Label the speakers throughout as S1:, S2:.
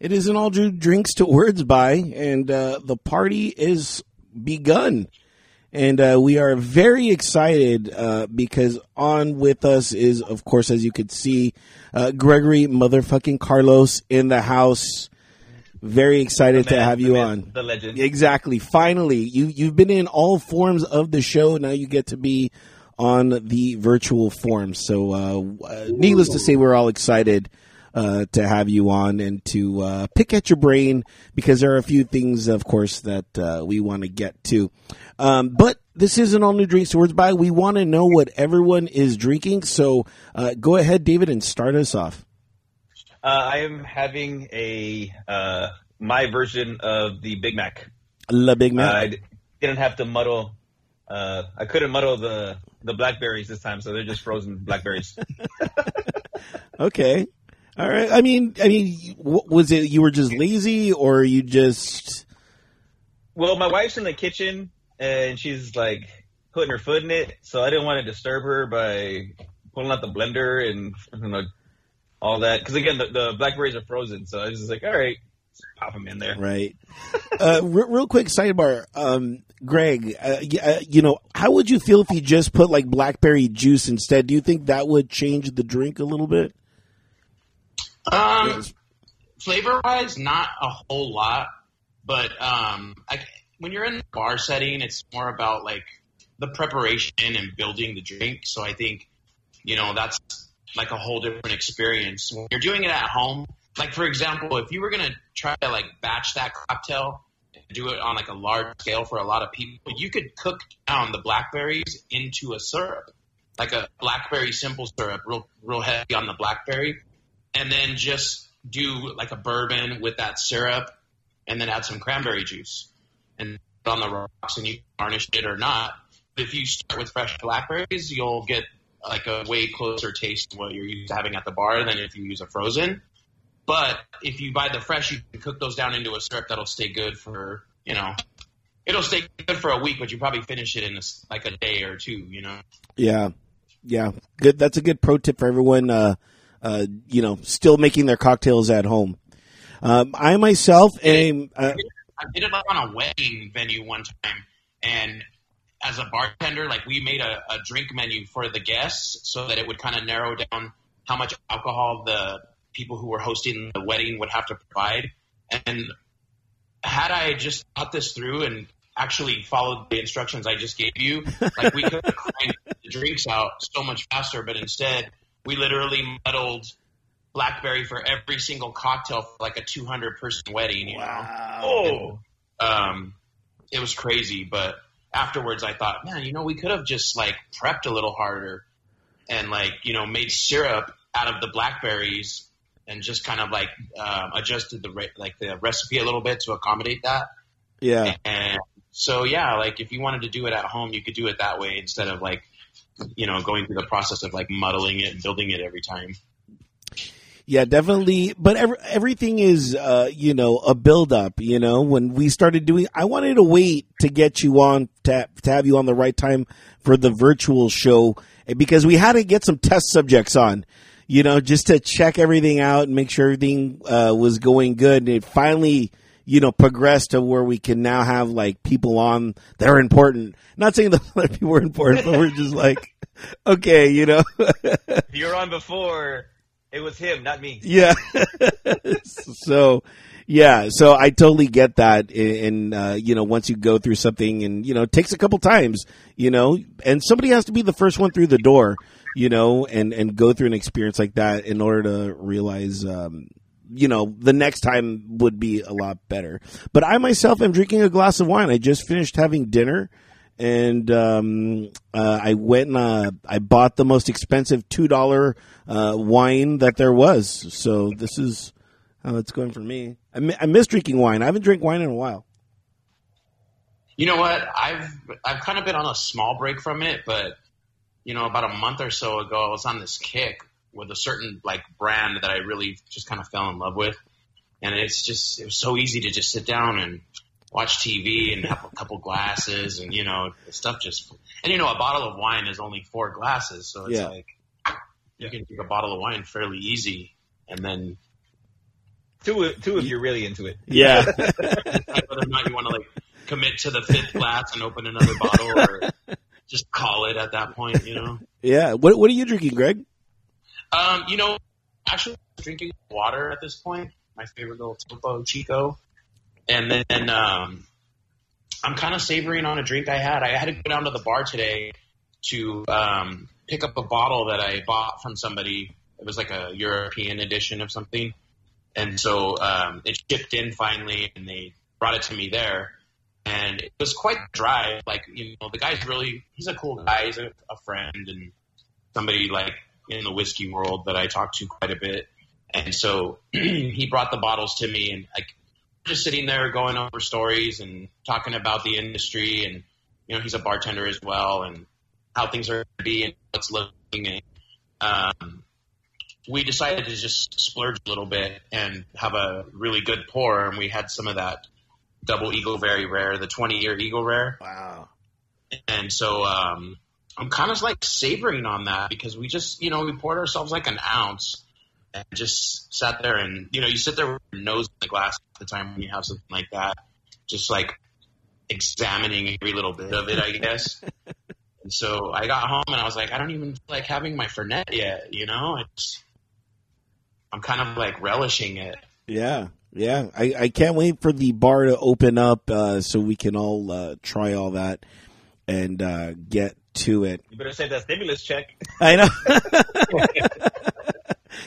S1: It is an all due drinks to words by, and uh, the party is begun. And uh, we are very excited uh, because on with us is, of course, as you could see, uh, Gregory motherfucking Carlos in the house. Very excited
S2: man,
S1: to have you
S2: myth,
S1: on.
S2: the legend.
S1: Exactly. Finally, you you've been in all forms of the show. Now you get to be on the virtual form. So, uh, uh, needless to say, we're all excited uh, to have you on and to uh, pick at your brain because there are a few things, of course, that uh, we want to get to. Um, but this is an all new drinks to words by. We want to know what everyone is drinking. So, uh, go ahead, David, and start us off.
S2: Uh, I am having a uh, my version of the Big Mac.
S1: La Big Mac.
S2: I didn't have to muddle. Uh, I couldn't muddle the the blackberries this time, so they're just frozen blackberries.
S1: Okay. All right. I mean, I mean, was it you were just lazy, or you just?
S2: well, my wife's in the kitchen and she's like putting her foot in it, so I didn't want to disturb her by pulling out the blender and you know all that. Because again, the, the blackberries are frozen, so I was just like, all right, pop them in there.
S1: Right. uh, re- real quick sidebar, um, Greg. Uh, y- uh, you know, how would you feel if you just put like blackberry juice instead? Do you think that would change the drink a little bit?
S3: Um, flavor wise, not a whole lot, but um, I, when you're in the bar setting, it's more about like the preparation and building the drink. So I think, you know, that's like a whole different experience. When you're doing it at home, like for example, if you were gonna try to like batch that cocktail, and do it on like a large scale for a lot of people, you could cook down the blackberries into a syrup, like a blackberry simple syrup, real real heavy on the blackberry and then just do like a bourbon with that syrup, and then add some cranberry juice and on the rocks, and you garnish it or not. If you start with fresh blackberries, you'll get like a way closer taste to what you're used to having at the bar than if you use a frozen. But if you buy the fresh, you can cook those down into a syrup that'll stay good for you know. It'll stay good for a week, but you probably finish it in a like a day or two. You know.
S1: Yeah, yeah. Good. That's a good pro tip for everyone. Uh, uh, you know, still making their cocktails at home. Um, I myself am. Uh,
S3: I did it on a wedding venue one time, and as a bartender, like we made a, a drink menu for the guests so that it would kind of narrow down how much alcohol the people who were hosting the wedding would have to provide. And had I just thought this through and actually followed the instructions I just gave you, like we could crank the drinks out so much faster. But instead, we literally muddled blackberry for every single cocktail for like a 200 person wedding. You know?
S2: Oh,
S3: um, it was crazy. But afterwards, I thought, man, you know, we could have just like prepped a little harder and like you know made syrup out of the blackberries and just kind of like um, adjusted the re- like the recipe a little bit to accommodate that.
S1: yeah.
S3: And so yeah, like if you wanted to do it at home, you could do it that way instead of like you know going through the process of like muddling it and building it every time.
S1: Yeah, definitely. But every, everything is, uh, you know, a build up. You know, when we started doing, I wanted to wait to get you on to, to have you on the right time for the virtual show eh, because we had to get some test subjects on. You know, just to check everything out and make sure everything uh, was going good. And it finally, you know, progress to where we can now have like people on that are important. Not saying that other people are important, but we're just like, okay, you know.
S2: you were on before, it was him, not me.
S1: Yeah. so, yeah. So I totally get that. And, uh, you know, once you go through something and, you know, it takes a couple times, you know, and somebody has to be the first one through the door, you know, and, and go through an experience like that in order to realize, um, you know, the next time would be a lot better. But I myself am drinking a glass of wine. I just finished having dinner and um, uh, I went and uh, I bought the most expensive two dollar uh, wine that there was. So this is how it's going for me. I, mi- I miss drinking wine. I haven't drank wine in a while.
S3: You know what? I've I've kind of been on a small break from it, but you know, about a month or so ago, I was on this kick with a certain like brand that I really just kind of fell in love with, and it's just it was so easy to just sit down and watch TV and have a couple glasses, and you know, stuff just and you know, a bottle of wine is only four glasses, so it's
S1: Yeah.
S3: like you can drink a bottle of wine fairly easy, and then
S2: two, two if you're really into it.
S1: Yeah.
S3: Whether or not you want to like commit to the fifth glass and open another bottle, or just call it at that point. You know.
S1: yeah. What What are you drinking, Greg?
S3: Um, you know, actually drinking water at this point. My favorite little Topo Chico, and then um, I'm kind of savoring on a drink I had. I had to go down to the bar today to um, pick up a bottle that I bought from somebody. It was like a European edition of something, and so um, it shipped in finally, and they brought it to me there. And it was quite dry. Like you know, the guy's really—he's a cool guy. He's a, a friend and somebody like in the whiskey world that I talk to quite a bit. And so he brought the bottles to me and like just sitting there going over stories and talking about the industry and you know he's a bartender as well and how things are going to be and what's looking and um, we decided to just splurge a little bit and have a really good pour and we had some of that double eagle very rare the 20 year eagle rare
S1: Wow.
S3: and so um, I'm kind of like savoring on that because we just, you know, we poured ourselves like an ounce and just sat there and, you know, you sit there with your nose in the glass at the time when you have something like that, just like examining every little bit of it, I guess. and so I got home and I was like, I don't even feel like having my Fernet yet, you know? It's, I'm kind of like relishing it.
S1: Yeah. Yeah. I, I can't wait for the bar to open up uh, so we can all uh, try all that and uh, get to it.
S2: You better save that stimulus check.
S1: I know.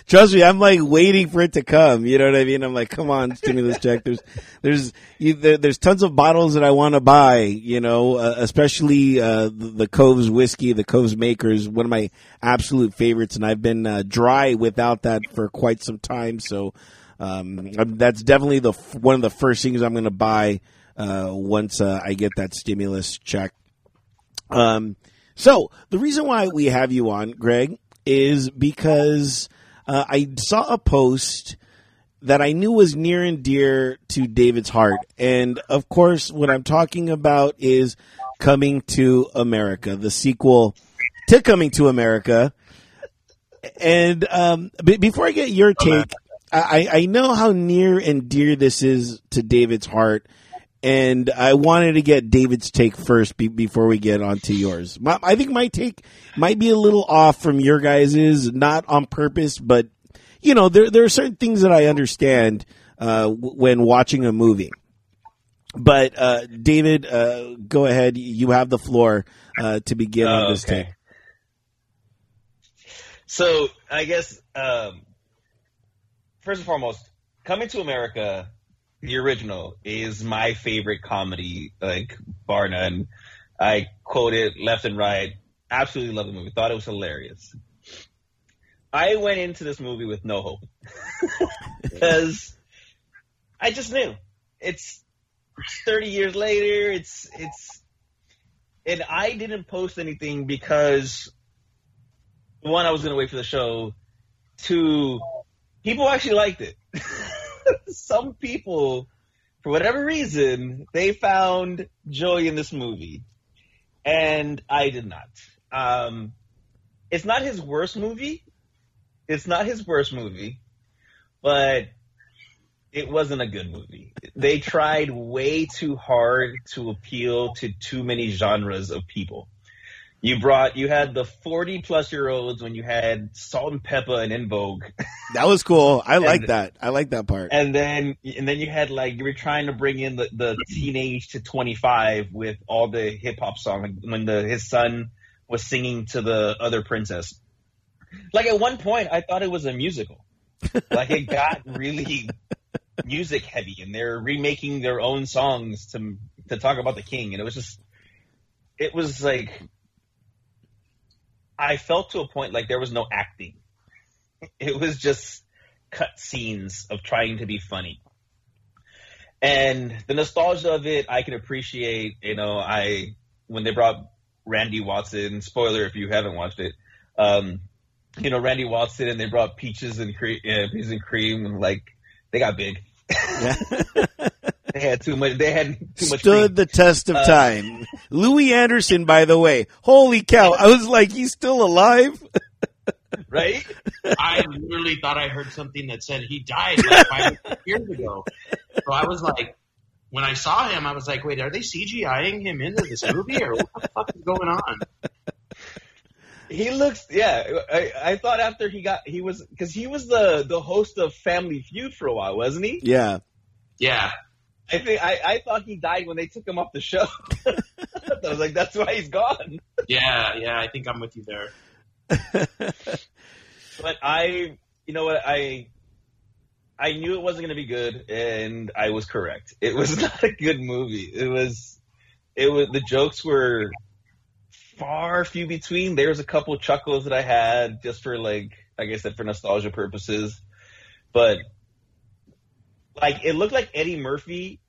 S1: Trust me, I'm like waiting for it to come. You know what I mean? I'm like, come on, stimulus check. There's, there's, you, there, there's tons of bottles that I want to buy. You know, uh, especially uh, the, the Coves whiskey, the Coves Makers, one of my absolute favorites, and I've been uh, dry without that for quite some time. So um, that's definitely the one of the first things I'm going to buy uh, once uh, I get that stimulus check. Um, so the reason why we have you on, Greg, is because uh, I saw a post that I knew was near and dear to David's heart, and of course, what I'm talking about is Coming to America, the sequel to Coming to America. And um, b- before I get your take, I, I know how near and dear this is to David's heart and I wanted to get David's take first be- before we get on to yours. My, I think my take might be a little off from your guys's, not on purpose, but you know, there there are certain things that I understand uh, w- when watching a movie. But uh, David, uh, go ahead. You have the floor uh, to begin on this take.
S2: So I guess um, first and foremost, Coming to America, the original, is my favorite comedy, like bar none. I quote it left and right. Absolutely love the movie. Thought it was hilarious. I went into this movie with no hope because I just knew it's 30 years later. It's it's and I didn't post anything because one, I was going to wait for the show. Two, people actually liked it. Some people, for whatever reason, they found joy in this movie, and I did not. Um, it's not his worst movie. It's not his worst movie, but it wasn't a good movie. They tried way too hard to appeal to too many genres of people. You brought, you had the 40 plus year olds when you had Salt and Pepper and In Vogue.
S1: That was cool. I like that. I like that part.
S2: And then, and then you had like, you were trying to bring in the, the teenage to 25 with all the hip hop song, like when the, his son was singing to the other princess. Like at one point, I thought it was a musical. Like it got really music heavy and they're remaking their own songs to, to talk about the king. And it was just, it was like, I felt to a point like there was no acting. It was just cut scenes of trying to be funny. And the nostalgia of it, I can appreciate. You know, I when they brought Randy Watson. Spoiler if you haven't watched it. Um, you know, Randy Watson, and they brought peaches and cream, uh, peaches and cream, and like they got big.
S1: Yeah.
S2: They had too much. They had too much.
S1: Stood
S2: cream.
S1: the test of
S2: Uh,
S1: time. Louie Anderson, by the way. Holy cow. I was like, he's still alive?
S2: right?
S3: I literally thought I heard something that said he died like five years ago. So I was like, when I saw him, I was like, wait, are they CGIing him into this movie or what the fuck is going on?
S2: He looks, yeah. I, I thought after he got, he was because he was the the host of Family Feud for a while, wasn't he?
S1: Yeah.
S3: Yeah.
S2: I think I, I thought he died when they took him off the show. I was like, that's why he's gone.
S3: Yeah, yeah, I think I'm with you there.
S2: But I, you know what, I I knew it wasn't going to be good, and I was correct. It was not a good movie. It was, it was the jokes were far few between. There was a couple chuckles that I had just for like, like I said, for nostalgia purposes, but like it looked like Eddie Murphy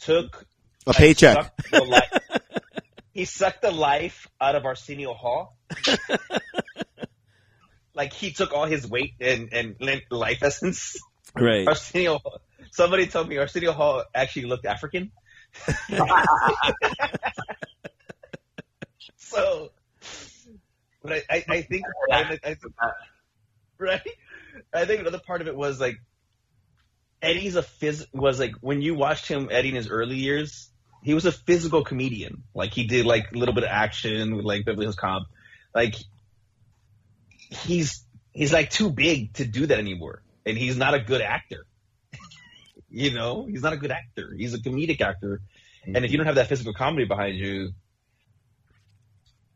S2: took
S1: A
S2: like,
S1: paycheck.
S2: sucked the li- he sucked the life out of Arsenio Hall. like he took all his weight and and life essence.
S1: Right.
S2: Arsenio. Somebody told me Arsenio Hall actually looked African. so, but I, I, I think I, I, think- right. I think another part of it was like Eddie's a phys was like when you watched him Eddie in his early years, he was a physical comedian. Like he did like a little bit of action with like Beverly Hills Cop. Like he's he's like too big to do that anymore, and he's not a good actor. you know, he's not a good actor. He's a comedic actor, and if you don't have that physical comedy behind you,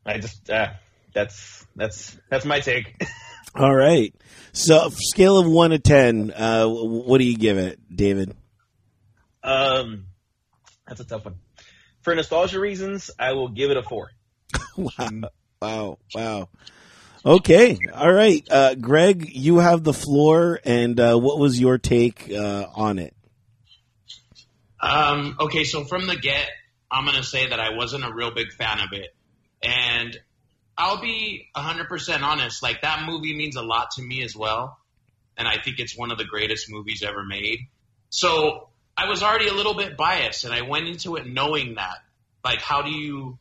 S2: I just uh, that's that's that's my take.
S1: All right. So, scale of one to ten, uh, what do you give it, David?
S2: um, that's a tough one. For nostalgia reasons, I will give it a four.
S1: Wow. Wow. Wow. Okay. All right. Uh, Greg, you have the floor, and uh, what was your take uh, on it?
S3: Um, okay, so from the get, I'm going to say that I wasn't a real big fan of it. And I'll be 100% honest. Like, that movie means a lot to me as well. And I think it's one of the greatest movies ever made. So I was already a little bit biased, and I went into it knowing that. Like, how do you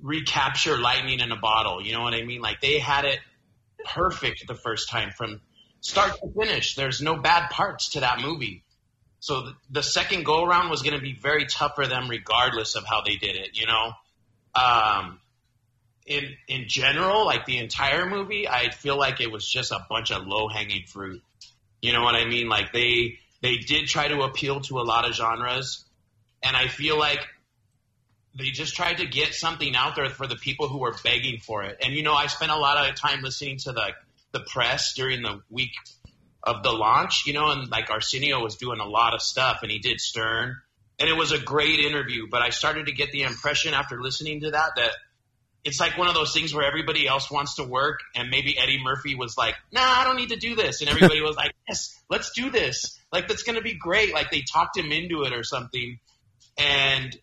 S3: recapture lightning in a bottle? You know what I mean? Like, they had it perfect the first time from start to finish. There's no bad parts to that movie. So th- the second go around was going to be very tough for them, regardless of how they did it. You know, um, in in general, like the entire movie, I feel like it was just a bunch of low hanging fruit. You know what I mean? Like they they did try to appeal to a lot of genres, and I feel like they just tried to get something out there for the people who were begging for it. And you know, I spent a lot of time listening to the the press during the week of the launch, you know, and like Arsenio was doing a lot of stuff and he did Stern and it was a great interview, but I started to get the impression after listening to that that it's like one of those things where everybody else wants to work and maybe Eddie Murphy was like, "Nah, I don't need to do this." And everybody was like, "Yes, let's do this." Like that's going to be great. Like they talked him into it or something. And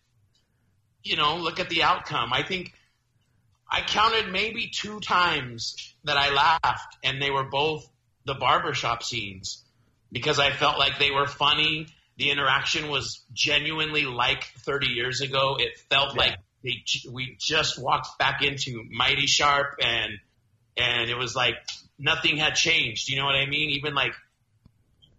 S3: you know, look at the outcome. I think I counted maybe two times that I laughed and they were both the barbershop scenes because I felt like they were funny. The interaction was genuinely like 30 years ago. It felt
S2: Yeah.
S3: like they, we just walked back into My-T-Sharp and, and it was like nothing had changed. You know what I mean? Even like,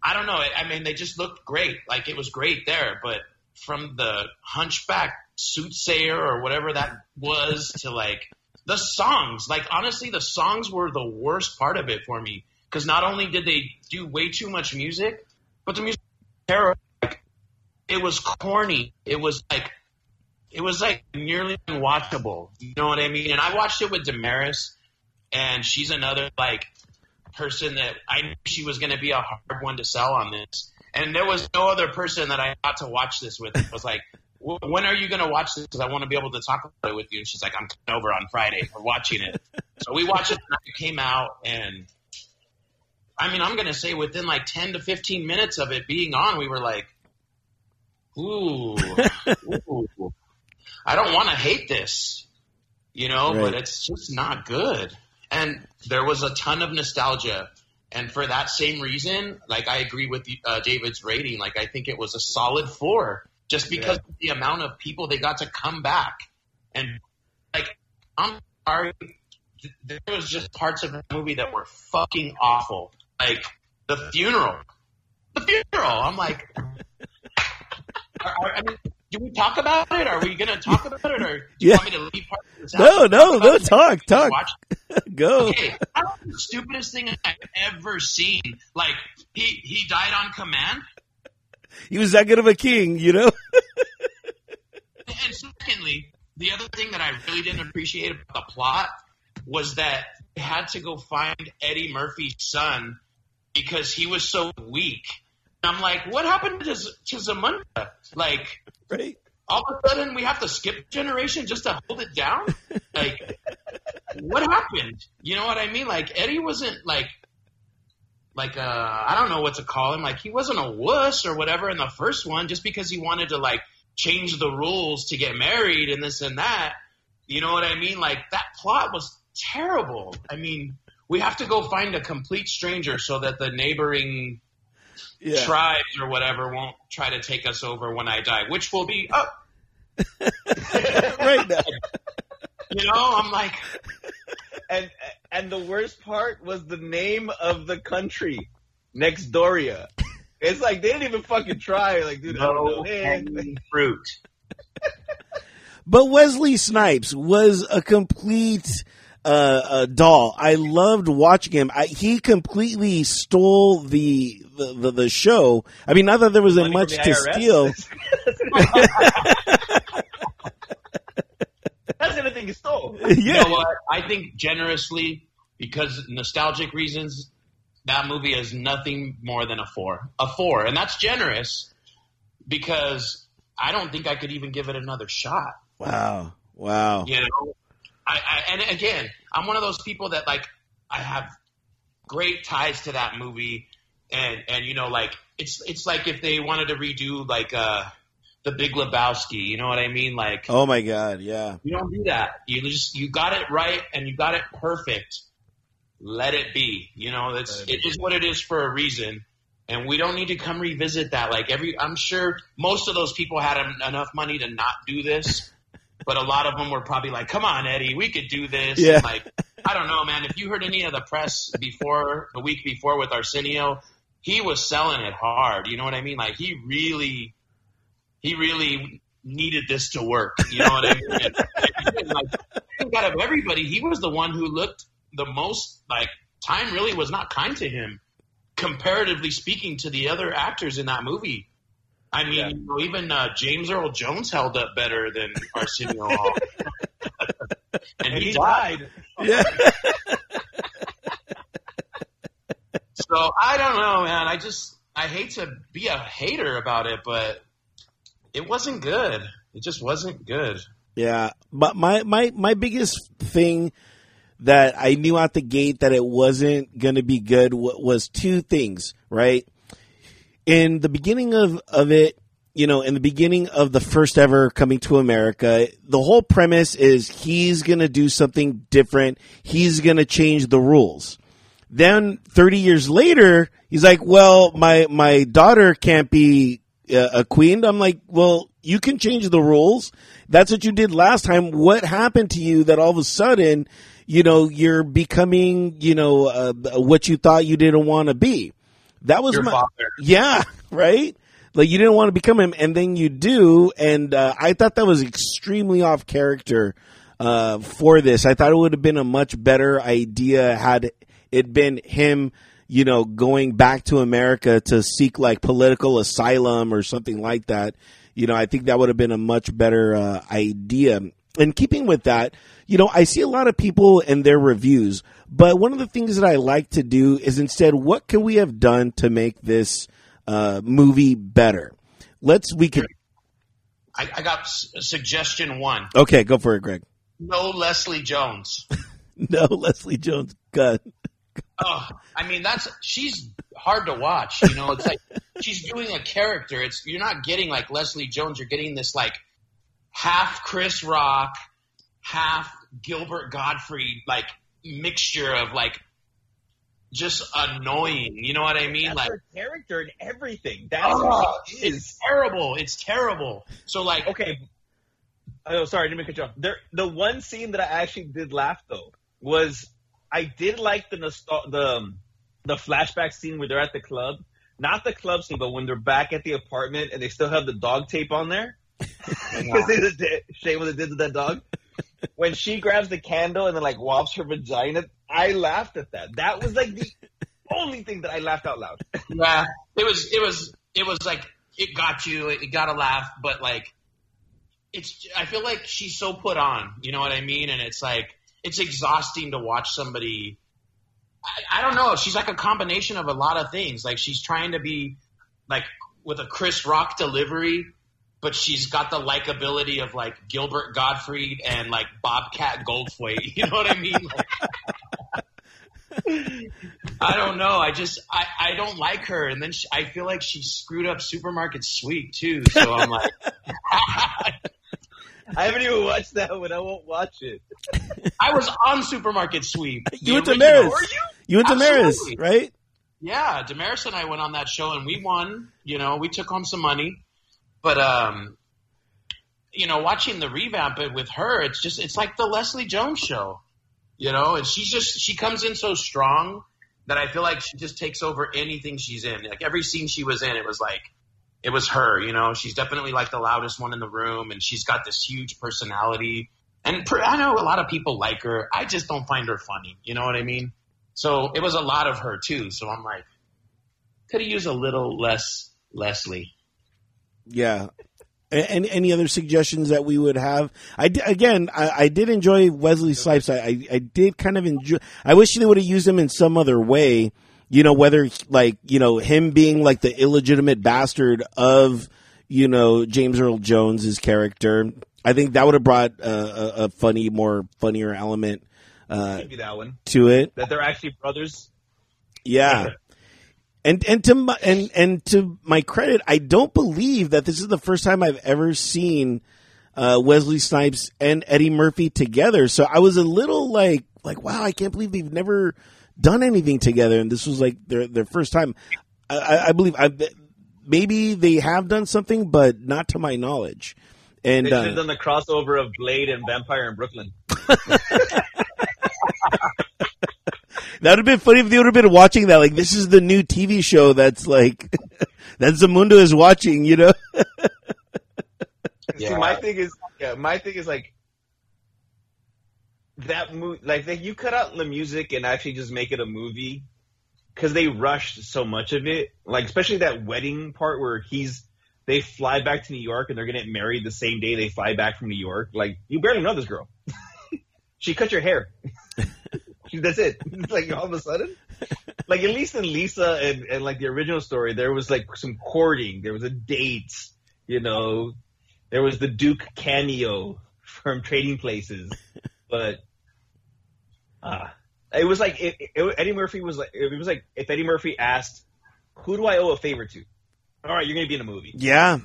S3: I don't know. I mean, they just looked great. Like it was great there, but from the hunchback soothsayer or whatever that was to like the songs, like honestly, the songs were the worst part of it for me because not only did they do way too much music, but the music was terrible. Like, it was corny. It was like it was like nearly unwatchable. You know what I mean? And I watched it with Damaris, and she's another like person that I knew she was going to be a hard one to sell on this. And there was no other person that I got to watch this with. It was like, when are you going to watch this? Because I want to be able to talk about it with you. And she's like, I'm coming over on Friday. We're watching it. so we watched it. Night it came out, and I mean, I'm going to say within like 10 to 15 minutes of it being on, we were like, ooh, ooh. I don't want to hate this, you know,
S1: Right.
S3: but it's just not good. And there was a ton of nostalgia. And for that same reason, like I agree with uh, David's rating. Like I think it was a solid four, just because of the amount of people they got to come back. And like, I'm sorry, there was just parts of the movie that were fucking awful. Like the funeral, the funeral. I'm like, I mean, do we talk about it? Are we gonna talk about it, or do you
S1: Yeah.
S3: want me to leave part of this?
S1: No, no, no, talk, talk. Go.
S3: Okay, that was the stupidest thing I've ever seen. Like he he died on command,
S1: He was that good of a king, you know?
S3: and secondly, the other thing that I really didn't appreciate about the plot was that they had to go find Eddie Murphy's son because he was so weak. And I'm like, what happened to Z- to Zamunda? Like
S1: Right?
S3: all of a sudden we have to skip generation just to hold it down? Like, what happened? You know what I mean? Like Eddie wasn't like, like uh, I don't know what to call him. Like he wasn't a wuss or whatever in the first one, just because he wanted to like change the rules to get married and this and that. You know what I mean? Like that plot was terrible. I mean, we have to go find a complete stranger so that the neighboring
S1: Yeah.
S3: tribes or whatever won't try to take us over when I die, which will be up.
S1: right now.
S3: You know, I'm like,
S2: and and the worst part was the name of the country, Nextdoria. It's like they didn't even fucking try. Like, dude, I don't know.
S3: no
S2: man.
S3: hanging fruit.
S1: But Wesley Snipes was a complete uh, uh, doll. I loved watching him. I, he completely stole the, the, the, the show. I mean, not that there wasn't
S2: Money
S1: much
S2: from
S1: to steal.
S2: That's the other thing he stole.
S3: You
S1: yeah.
S3: know what? I think generously, because nostalgic reasons, that movie is nothing more than a four. A four. And that's generous because I don't think I could even give it another shot.
S1: Wow. Wow.
S3: You know, I, I and again, I'm one of those people that like I have great ties to that movie, and and you know, like it's it's like if they wanted to redo like uh the Big Lebowski, you know what I mean? Like
S1: Oh my God. Yeah.
S3: you don't do that. You just you got it right and you got it perfect. Let it be. You know, it's
S2: it
S3: it is what it is for a reason. And we don't need to come revisit that. Like every, I'm sure most of those people had en- enough money to not do this, but a lot of them were probably like, "Come on, Eddie, we could do this."
S1: Yeah.
S3: And like, I don't know, man. If you heard any of the press before the week before with Arsenio, he was selling it hard. You know what I mean? Like he really, he really needed this to work. You know what I mean? And, and, like, out of everybody, he was the one who looked the most like time really was not kind to him, comparatively speaking to the other actors in that movie. I mean,
S2: Yeah.
S3: you know, even uh, James Earl Jones held up better than Arsenio Hall. and,
S2: And
S3: he,
S2: he
S3: died.
S2: died.
S1: Yeah.
S3: So I don't know, man. I just I hate to be a hater about it, but it wasn't good. It just wasn't good.
S1: Yeah, but my my my biggest thing that I knew out the gate that it wasn't going to be good was two things, right? In the beginning of of it, you know, in the beginning of the first ever coming to America, the whole premise is he's going to do something different. He's going to change the rules. Then 30 years later, he's like, "Well, my my daughter can't be uh, a queen." I'm like, "Well, you can change the rules. That's what you did last time. What happened to you that all of a sudden, you know, you're becoming, you know, uh, what you thought you didn't want to be?" That was
S3: Your
S1: my
S3: father.
S1: yeah, right? Like you didn't want to become him, and then you do, and uh, I thought that was extremely off character uh, for this. I thought it would have been a much better idea had it been him, you know, going back to America to seek like political asylum or something like that. You know, I think that would have been a much better uh, idea. And keeping with that, you know, I see a lot of people and their reviews, but one of the things that I like to do is instead, what can we have done to make this uh, movie better? Let's we could
S3: I, I got s- suggestion one.
S1: okay, go for it, Greg.
S3: No Leslie Jones.
S1: No, Leslie Jones, good.
S3: Oh, I mean that's she's hard to watch. You know, it's like she's doing a character. It's you're not getting like Leslie Jones. You're getting this like half Chris Rock, half Gilbert Gottfried like mixture of like just annoying. You know what I mean?
S2: That's
S3: like
S2: her character and everything. That's
S3: Oh,
S2: is.
S3: it's terrible. It's terrible. So like
S2: Okay. Oh, sorry, I didn't mean to cut you off. There, the one scene that I actually did laugh though was I did like the nostal- the um, the flashback scene where they're at the club, not the club scene, but when they're back at the apartment and they still have the dog tape on there. Because they did Shay what it did to that dog. When she grabs the candle and then like wobbles her vagina, I laughed at that. That was like the only thing that I laughed out loud.
S3: Yeah, it was it was it was like it got you, it got a laugh, but like it's I feel like she's so put on, you know what I mean? And it's like it's exhausting to watch somebody. I, I don't know. She's like a combination of a lot of things. Like she's trying to be like with a Chris Rock delivery, but she's got the likability of like Gilbert Gottfried and like Bobcat Goldthwait. You know what I mean? Like, I don't know. I just I, I don't like her, and then she, I feel like she screwed up Supermarket Sweep too. So I'm like,
S2: I haven't even watched that one. I won't watch it.
S3: I was on Supermarket Sweep.
S1: You went to.
S2: Were you?
S1: You went to Maris, right?
S3: Yeah, Damaris and I went on that show and we won. You know, we took home some money, but um, you know, watching the revamp it with her, it's just it's like the Leslie Jones show. You know, and she's just she comes in so strong that I feel like she just takes over anything she's in. Like every scene she was in, it was like it was her. You know, she's definitely like the loudest one in the room, and she's got this huge personality. And per, I know a lot of people like her. I just don't find her funny. You know what I mean? So it was a lot of her too. So I'm like, could have used a little less Leslie.
S1: Yeah. Any any other suggestions that we would have? I again, I, I did enjoy Wesley Snipes. I, I I did kind of enjoy. I wish they would have used him in some other way. You know, whether like you know him being like the illegitimate bastard of you know James Earl Jones's character. I think that would have brought a, a, a funny, more funnier element uh,
S2: Give you that one.
S1: to it.
S2: That they're actually brothers.
S1: Yeah. And and to my and and to my credit, I don't believe that this is the first time I've ever seen uh, Wesley Snipes and Eddie Murphy together. So I was a little like like wow, I can't believe they've never done anything together, and this was like their their first time. I, I, believe I maybe they have done something, but not to my knowledge. And
S2: They should
S1: uh,
S2: done the crossover of Blade and Vampire in Brooklyn.
S1: that would have been funny if they would have been watching that. Like this is the new TV show that's like that Zamunda is watching. You know.
S2: See, my thing is, yeah, my thing is like that movie. Like they, you cut out the music and actually just make it a movie because they rushed so much of it. Like especially that wedding part where he's they fly back to New York and they're gonna get married the same day they fly back from New York. Like you barely know this girl. she cut your hair. That's it. Like all of a sudden, like at least in Lisa and, and like the original story, there was like some courting. There was a date. You know, there was the Duke cameo from Trading Places, but uh, it was like it, it, Eddie Murphy was like it was like if Eddie Murphy asked, "Who do I owe a favor to?" All right, you're gonna be in a movie.
S1: Yeah.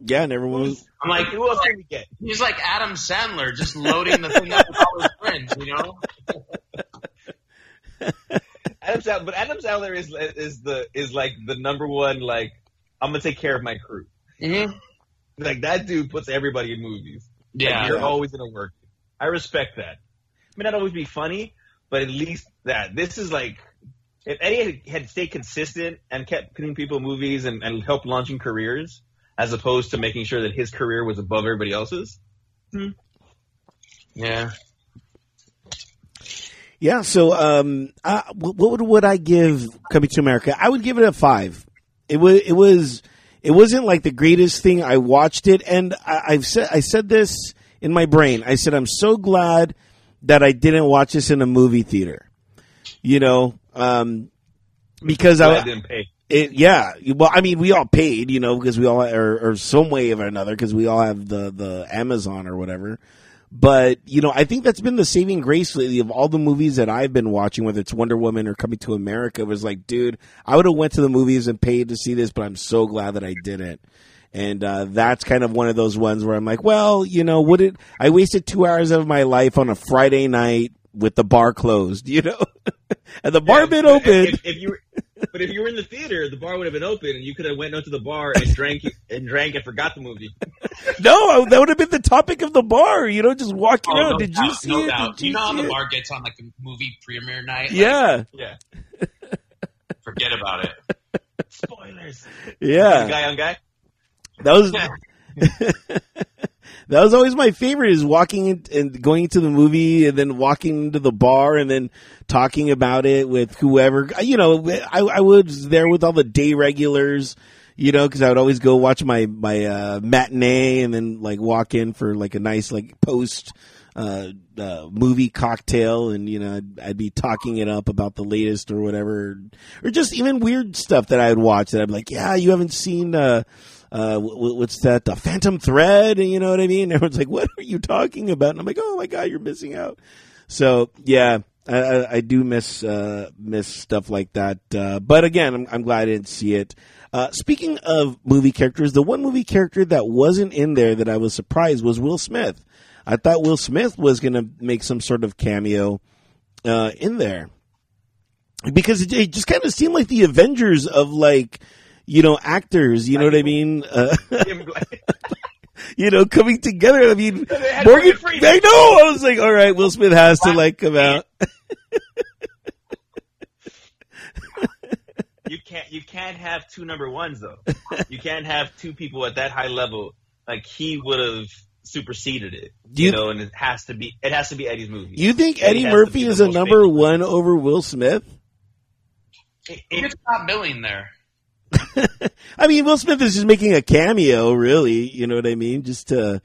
S1: Yeah, and everyone was.
S2: I'm like, who else can we get?
S3: He's like Adam Sandler, just loading the thing up with all his friends. You know?
S2: Adam Sandler, but Adam Sandler is is the is like the number one. Like, I'm gonna take care of my crew.
S3: Mm-hmm.
S2: Like that dude puts everybody in movies. Like,
S3: Yeah.
S2: you're always gonna work. I respect that. May not always be funny, but at least that. This is like if Eddie had, had stayed consistent and kept putting people in movies and, and helped launching careers, as opposed to making sure that his career was above everybody else's.
S3: Yeah.
S1: Yeah, so um, uh, what what would, would I give Coming to America? I would give it a five. It was it was it wasn't like the greatest thing. I watched it, and I, I've said I said this in my brain. I said I'm so glad that I didn't watch this in a movie theater. You know, um, because
S2: I
S1: I,
S2: didn't pay.
S1: It, yeah. Well, I mean, we all paid, you know, because we all, or, or some way or another, because we all have the, the Amazon or whatever. But, you know, I think that's been the saving grace lately of all the movies that I've been watching, whether it's Wonder Woman or Coming to America, was like, dude, I would have went to the movies and paid to see this, but I'm so glad that I didn't. And, uh, that's kind of one of those ones where I'm like, well, you know, would it, I wasted two hours of my life on a Friday night with the bar closed, you know? and the bar
S2: Yeah,
S1: been open.
S2: If, if you but if you were in the theater, the bar would have been open, and you could have went out to the bar and drank and drank and forgot the movie.
S1: no, that would have been the topic of the bar. You know, just walking
S3: Oh,
S1: around.
S3: no
S1: Did
S3: doubt,
S1: you see
S3: no
S1: it?
S3: doubt.
S1: Did
S3: You know how the
S1: it?
S3: bar gets on like a movie premiere night? Like,
S1: Yeah,
S2: Yeah.
S3: forget about it.
S2: Spoilers.
S1: yeah.
S2: Guy on guy.
S1: That was that was always my favorite. Is walking in, and going into the movie, and then walking into the bar, and then talking about it with whoever. You know, I, I was there with all the day regulars. You know, because I would always go watch my my uh, matinee, and then like walk in for like a nice like post. Uh, uh, movie cocktail, and you know, I'd, I'd be talking it up about the latest or whatever, or just even weird stuff that I'd watch that I'd be like, yeah, you haven't seen, uh, uh, what's that? The Phantom Thread. You know what I mean? Everyone's like, "What are you talking about?" And I'm like, "Oh my god, you're missing out." So yeah, I, I, I do miss uh, miss stuff like that. Uh, but again, I'm, I'm glad I didn't see it. Uh, speaking of movie characters, the one movie character that wasn't in there that I was surprised was Will Smith. I thought Will Smith was going to make some sort of cameo uh, in there because it, it just kind of seemed like the Avengers of like you know actors. You know what I mean? Uh, you know, coming together. I mean, Morgan.
S2: Morgan Freeman.
S1: I know. I was like, all right, Will Smith has to like come out.
S2: you can't you can't have two number ones though. You can't have two people at that high level. Like he would have superseded it. You,
S1: you-
S2: know, and it has to be it has to be Eddie's movie.
S1: You think
S2: Eddie
S1: Eddie Murphy is a number one over Will Smith?
S2: It-
S3: Who
S2: it-
S3: gets top billing there?
S1: I mean, Will Smith is just making a cameo, really. You know what I mean? Just to,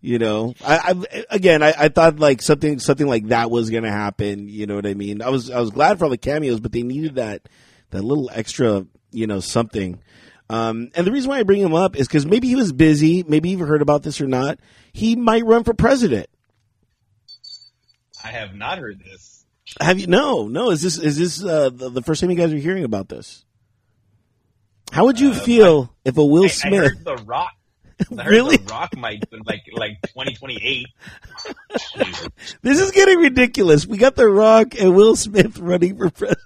S1: you know, I, I again, I, I thought like something, something like that was going to happen. You know what I mean? I was, I was glad for all the cameos, but they needed that, that little extra, you know, something. Um, and the reason why I bring him up is because maybe he was busy. Maybe you've heard about this or not. He might run for president.
S2: I have not heard this.
S1: Have you? No, no. Is this is this uh, the, the first time you guys are hearing about this? How would you
S2: Uh,
S1: feel if a Will
S2: I, I
S1: Smith?
S2: heard The Rock. I heard
S1: Really?
S2: The Rock might like like twenty twenty eight.
S1: This is getting ridiculous. We got The Rock and Will Smith running for president.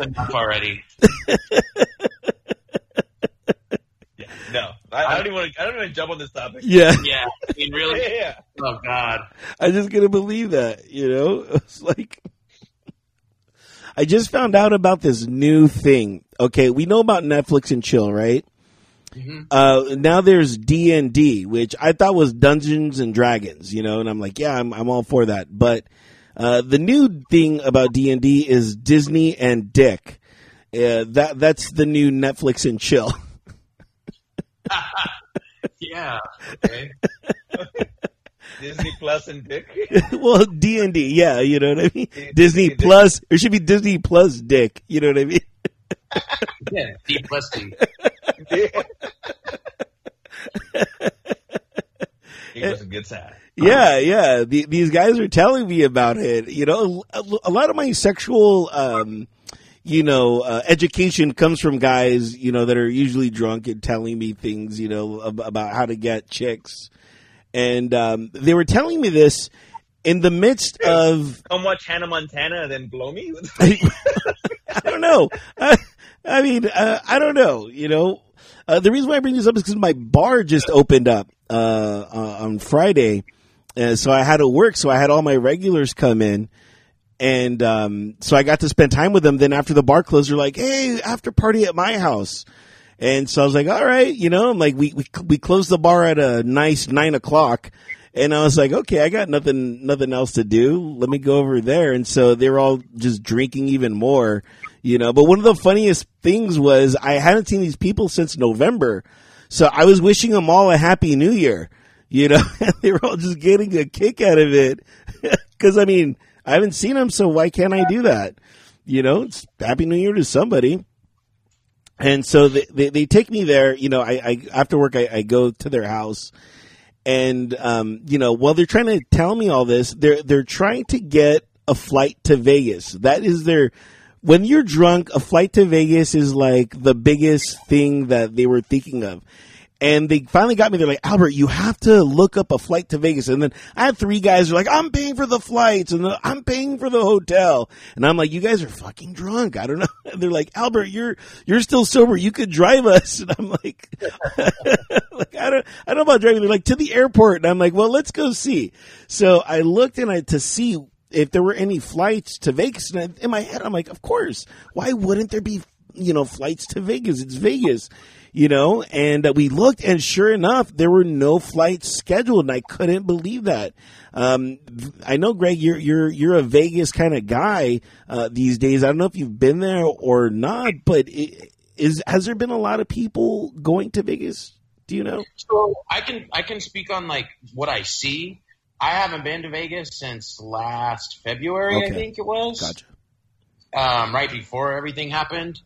S3: Enough already.
S2: Yeah, no, I, I don't even want to. I don't even jump on this topic.
S1: Yeah,
S3: Yeah, I mean, really?
S2: yeah.
S3: Oh God.
S1: I just couldn't believe that. You know, it's like I just found out about this new thing. Okay, we know about Netflix and chill, right?
S3: Mhm.
S1: Uh, now there's D and D, which I thought was Dungeons and Dragons. You know, and I'm like, yeah, I'm I'm all for that. But uh, the new thing about D and D is Disney and Dick. Uh, that that's the new Netflix and chill.
S3: Yeah. Okay.
S2: Disney Plus and Dick.
S1: well, D and D, yeah, you know what I mean.
S2: D-
S1: Disney
S2: D-
S1: Plus, it should be Disney Plus Dick. You know what I mean?
S3: Yeah. D plus D.
S2: he was a good side.
S1: Yeah, yeah. The, these guys are telling me about it. You know, a, a lot of my sexual, um, you know, uh, education comes from guys, you know, that are usually drunk and telling me things, you know, ab- about how to get chicks. And um, they were telling me this in the midst of
S2: Come watch Hannah Montana and then blow me.
S1: I don't know. I, I mean, uh, I don't know. You know, uh, the reason why I bring this up is because my bar just opened up uh, uh, on Friday, uh, so I had to work. So I had all my regulars come in, and um, so I got to spend time with them. Then after the bar closed, they're like, "Hey, after party at my house." And so I was like, "All right," you know. I'm like, we we we closed the bar at a nice nine o'clock. And I was like, okay, I got nothing, nothing else to do. Let me go over there. And so they were all just drinking even more, you know. But one of the funniest things was I hadn't seen these people since November. So I was wishing them all a happy new year, you know. And they were all just getting a kick out of it. Cause I mean, I haven't seen them. So why can't I do that? You know, it's happy new year to somebody. And so they, they, they take me there, you know, I, I after work, I, I go to their house and um, you know, while they're trying to tell me all this, they're they're trying to get a flight to Vegas. That is their when you're drunk, a flight to Vegas is like the biggest thing that they were thinking of. And they finally got me. They're like, Albert, you have to look up a flight to Vegas. And then I had three guys who are like, I'm paying for the flights and the, I'm paying for the hotel. And I'm like, you guys are fucking drunk. I don't know. And they're like, Albert, you're, you're still sober. You could drive us. And I'm like, like, I don't, I don't know about driving. They're like to the airport. And I'm like, well, let's go see. So I looked and I, to see if there were any flights to Vegas. And in my head, I'm like, of course. Why wouldn't there be, you know, flights to Vegas? It's Vegas, you know. And uh, we looked, and sure enough, there were no flights scheduled, and I couldn't believe that. Um, I know, Greg, you're you're you're a Vegas kind of guy uh, these days. I don't know if you've been there or not, but it, is has there been a lot of people going to Vegas? Do you know?
S3: So I can I can speak on like what I see. I haven't been to Vegas since last February, I think it was.
S1: Gotcha.
S3: um, right before everything happened,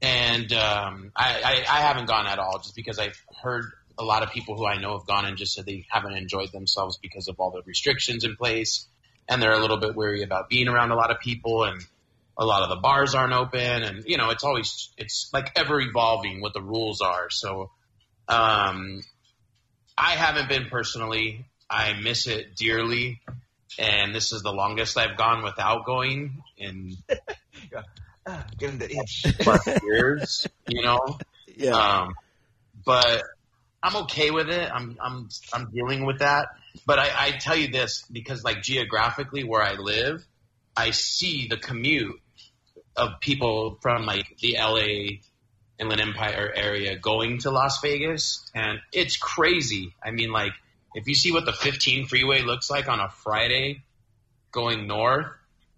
S3: and um, I, I, I haven't gone at all just because I've heard a lot of people who I know have gone and just said they haven't enjoyed themselves because of all the restrictions in place, and they're a little bit weary about being around a lot of people, and a lot of the bars aren't open, and you know it's always it's like ever evolving what the rules are. So, um, I haven't been personally. I miss it dearly and this is the longest I've gone without going in
S2: Ah, getting the itch.
S3: plus years, you know.
S1: Yeah.
S3: Um, but I'm okay with it. I'm I'm I'm dealing with that. But I, I tell you this because like geographically where I live, I see the commute of people from like the LA Inland Empire area going to Las Vegas, and it's crazy. I mean, like if you see what the 15 freeway looks like on a Friday going north,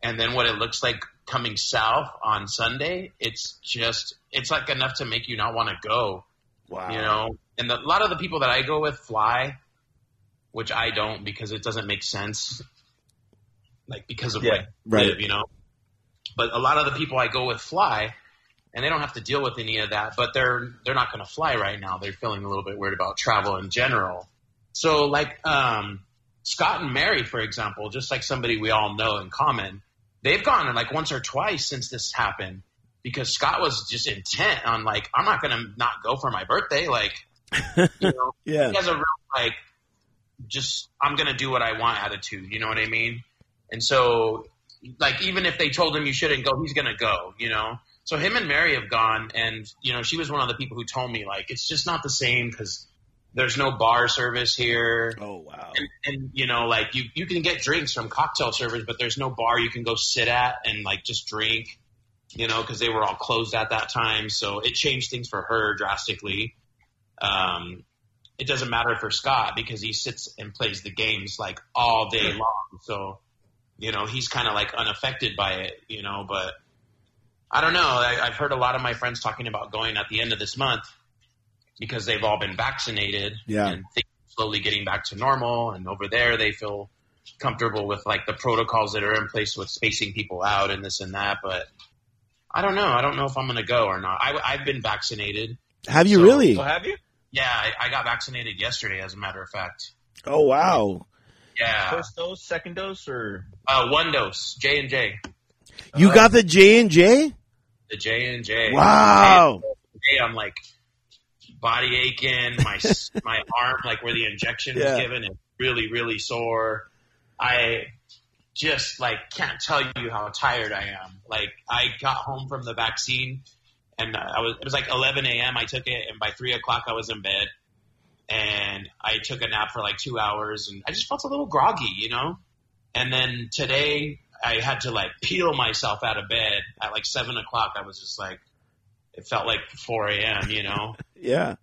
S3: and then what it looks like coming south on Sunday, it's just it's like enough to make you not want to go
S1: wow.
S3: you know? And the, a lot of the people that i go with fly which i don't because it doesn't make sense like because of
S2: Yeah,
S3: where
S1: right.
S3: live, you know? But a lot of the people i go with fly and they don't have to deal with any of that but they're they're not going to fly right now. They're feeling a little bit weird about travel in general. So like um scott and mary for example just like somebody we all know in common they've gone like once or twice since this happened because Scott was just intent on like I'm not gonna not go for my birthday. Like you know,
S1: Yeah.
S3: he has a real like just I'm gonna do what I want attitude. You know what I mean? And so like even if they told him you shouldn't go, he's gonna go. You know. So him and Mary have gone, and you know she was one of the people who told me like it's just not the same because there's no bar service here.
S1: Oh wow.
S3: and, and you know like you you can get drinks from cocktail servers but there's no bar you can go sit at and like just drink you know because they were all closed at that time. So it changed things for her drastically. Um it doesn't matter for scott because he sits and plays the games like all day long. So you know he's kind of like unaffected by it you know but i don't know. I, i've heard a lot of my friends talking about going at the end of this month because they've all been vaccinated
S1: Yeah.
S3: and things are slowly getting back to normal and over there they feel comfortable with like the protocols that are in place with spacing people out and this and that but i don't know i don't know if i'm going to go or not I, i've been vaccinated
S1: Have you
S3: So-
S1: really?
S2: So have you?
S3: yeah I, I got vaccinated yesterday as a matter of fact
S1: Oh wow.
S3: yeah
S2: First dose, second dose, or
S3: uh, one dose j and j
S1: You
S2: Uh,
S1: got the J and J?
S3: the j and j
S1: Wow.
S3: Hey, I'm like body aching, my my arm, like where the injection
S1: Yeah.
S3: was given, is really really sore. I just like can't tell you how tired I am. Like I got home from the vaccine, and I was it was like 11 a.m. I took it, and by three o'clock I was in bed, and I took a nap for like two hours, and I just felt a little groggy, you know. And then today I had to like peel myself out of bed at like seven o'clock. I was just like, it felt like 4 a.m. You know.
S1: Yeah.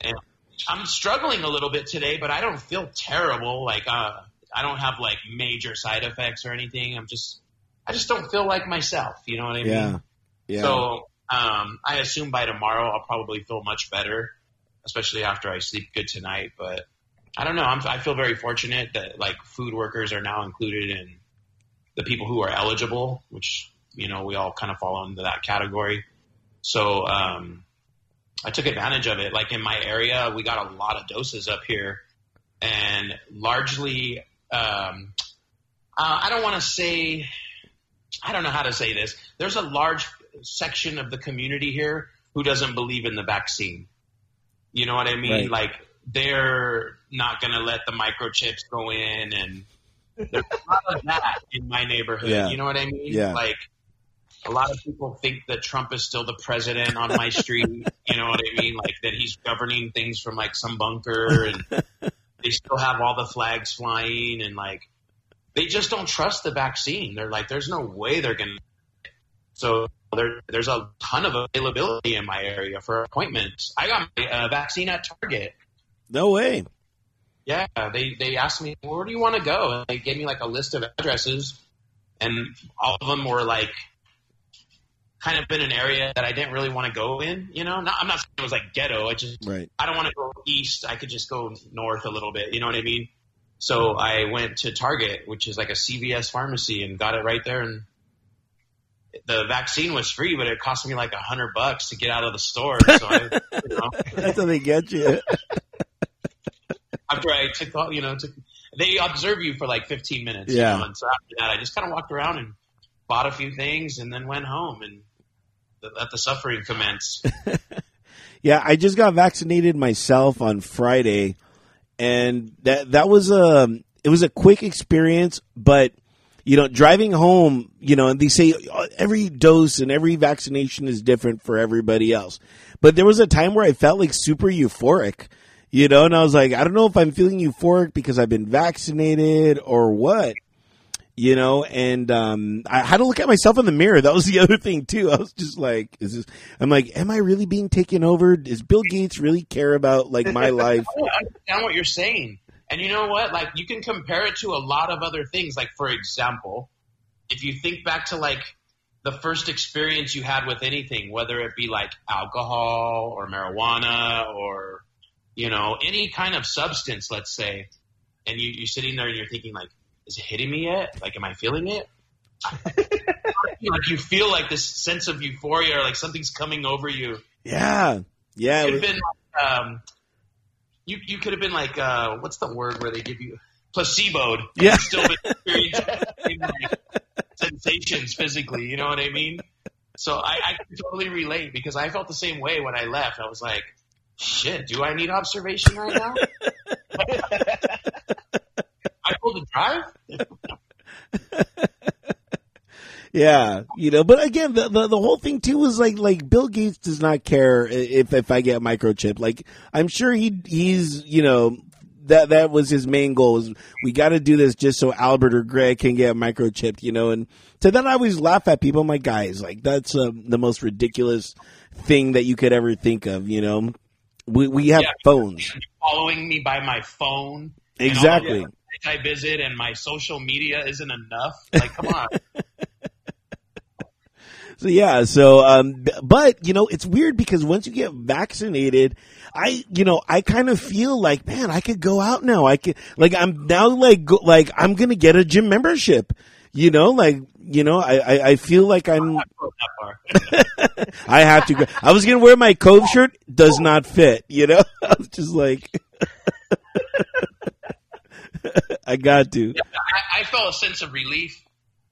S3: I'm struggling a little bit today, but I don't feel terrible. Like uh, I don't have like major side effects or anything. I'm just I just don't feel like myself. You know what I mean?
S1: Yeah. Yeah.
S3: So um, I assume by tomorrow I'll probably feel much better, especially after I sleep good tonight. But I don't know. I'm, I feel very fortunate that like food workers are now included in the people who are eligible, which you know we all kind of fall into that category. So um, I took advantage of it. Like in my area, we got a lot of doses up here, and largely, um, uh, I don't want to say, I don't know how to say this. There's a large section of the community here who doesn't believe in the vaccine. You know what I mean?
S1: Right.
S3: Like they're not going to let the microchips go in, and there's a lot of that in my neighborhood.
S1: Yeah.
S3: You know what I mean?
S1: Yeah.
S3: Like a lot of people think that Trump is still the president on my street. you know what I mean? Like that he's governing things from like some bunker, and they still have all the flags flying, and like they just don't trust the vaccine. They're like, there's no way they're going to. So there, there's a ton of availability in my area for appointments. I got my uh, vaccine at Target.
S1: No way.
S3: Yeah, they they asked me where do you want to go, and they gave me like a list of addresses, and all of them were like kind of in an area that I didn't really want to go in. You know, not, I'm not saying it was like ghetto. I just
S1: Right.
S3: I don't want to go east. I could just go north a little bit. You know what I mean? So I went to Target, which is like a CVS pharmacy, and got it right there. And the vaccine was free, but it cost me like a hundred bucks to get out of the store. So I, you know,
S1: That's how they get you.
S3: after I took all, you know, took, they observe you for like 15 minutes.
S1: Yeah.
S3: You know, and so after that, I just kind of walked around and bought a few things, and then went home and let the suffering commence.
S1: Yeah, I just got vaccinated myself on Friday, and that that was a it was a quick experience, but you know, driving home, you know, and they say uh, every dose and every vaccination is different for everybody else. But there was a time where I felt like super euphoric, you know, and I was like, I don't know if I'm feeling euphoric because I've been vaccinated or what. You know, and um, I had to look at myself in the mirror. That was the other thing too. I was just like, "Is this?" I'm like, "Am I really being taken over? Does Bill Gates really care about like my life?"
S3: I understand what you're saying. And you know what? Like you can compare it to a lot of other things. Like for example, if you think back to like the first experience you had with anything, whether it be like alcohol or marijuana or you know any kind of substance, let's say, and you, you're sitting there and you're thinking like, is it hitting me yet? Like, am I feeling it? like you feel like this sense of euphoria or like something's coming over you
S1: Yeah, yeah. it was-
S3: been um, you you could have been like uh, what's the word where they give you placeboed?
S1: Yeah.
S3: still been experiencing like, sensations physically. You know what I mean? So I, I can totally relate because I felt the same way when I left. I was like, shit, do I need observation right now? I pulled a drive.
S1: Yeah, you know, but again, the, the the whole thing too was like like Bill Gates does not care if if I get a microchip. Like I'm sure he he's you know that that was his main goal is we got to do this just so Albert or Greg can get microchipped. You know, and so then I always laugh at people. My guys, like that's uh, the most ridiculous thing that you could ever think of. You know, we we have
S3: Yeah.
S1: phones
S3: Following me by my phone.
S1: exactly.
S3: I visit and my social media isn't enough. Like, come on.
S1: So yeah, so um, but you know, it's weird because once you get vaccinated, I you know I kind of feel like man, I could go out now. I could like I'm now like go, like I'm gonna get a gym membership. You know, like you know, I I, I feel like I'm
S3: Not going that far.
S1: I have to go. I was gonna wear my Cove shirt, does not fit. You know, I'm just like. I got to.
S3: I, I felt a sense of relief.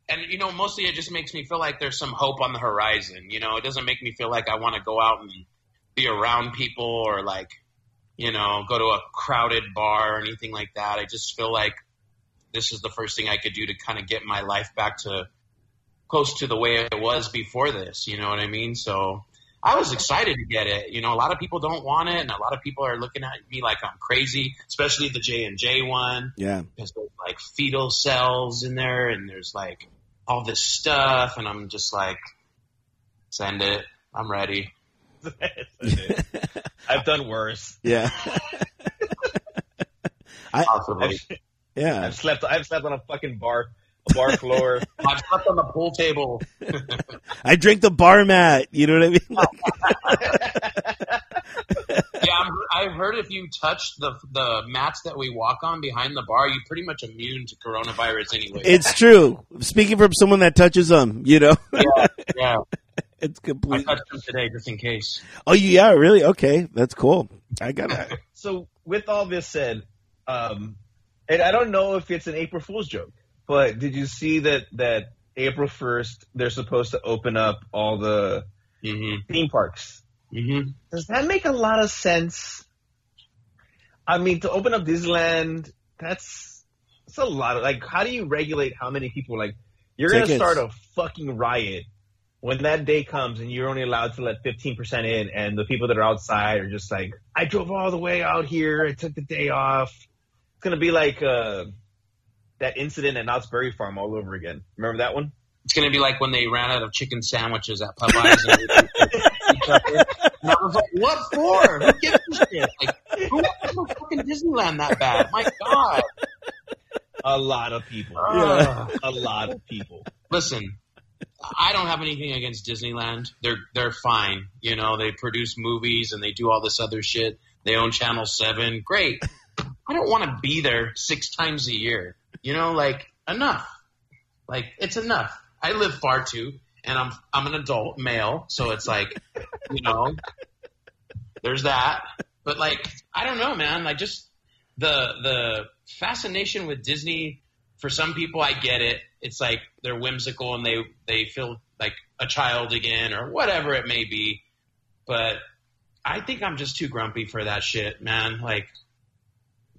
S3: And, you know, mostly it just makes me feel like there's some hope on the horizon. You know, it doesn't make me feel like I want to go out and be around people or, like, you know, go to a crowded bar or anything like that. I just feel like this is the first thing I could do to kind of get my life back to close to the way it was before this. You know what I mean? So I was excited to get it. You know, a lot of people don't want it, and a lot of people are looking at me like I'm crazy, especially the J and J one
S1: Yeah.
S3: because there's like fetal cells in there and there's like all this stuff and I'm just like send it. I'm ready.
S2: I've done worse.
S1: Yeah.
S3: Possibly.
S2: I've,
S1: Yeah.
S2: I've slept. I've slept on a fucking bar, a bar floor.
S3: I've slept on the pool table.
S1: I drink the bar mat. You know what I mean? Like,
S3: Yeah, I'm, I've heard if you touch the the mats that we walk on behind the bar, you're pretty much immune to coronavirus anyway.
S1: it's true. Speaking from someone that touches them, you know,
S3: yeah, yeah.
S1: it's
S3: I
S1: complete.
S3: touched them today just in case.
S1: Oh, yeah, really? Okay, that's cool. I got it.
S2: so with all this said, um, and I don't know if it's an April Fool's joke, but did you see that that April first they're supposed to open up all the
S3: Mm-hmm.
S2: theme parks?
S3: Mm-hmm.
S2: Does that make a lot of sense? I mean, to open up Disneyland, that's that's a lot. Of, like, how do you regulate how many people? Like, you're gonna start a fucking riot when that day comes, and you're only allowed to let 15 percent in, and the people that are outside are just like, I drove all the way out here. I took the day off. It's gonna be like uh, that incident at Knott's Berry Farm all over again. Remember that one?
S3: It's gonna be like when they ran out of chicken sandwiches at Popeyes. and. And I was like, "What for? Who gives a shit? Like, who wants to fucking Disneyland that bad? My God!"
S2: A lot of people.
S3: Ugh.
S2: A lot of people.
S3: Listen, I don't have anything against Disneyland. They're they're fine. You know, they produce movies and they do all this other shit. They own Channel Seven. Great. I don't want to be there six times a year. You know, like enough. Like it's enough. I live far too, and I'm I'm an adult male, so it's like, you know, there's that. But like, I don't know, man. Like just the the fascination with Disney for some people I get it. It's like they're whimsical and they they feel like a child again or whatever it may be. But I think I'm just too grumpy for that shit, man. Like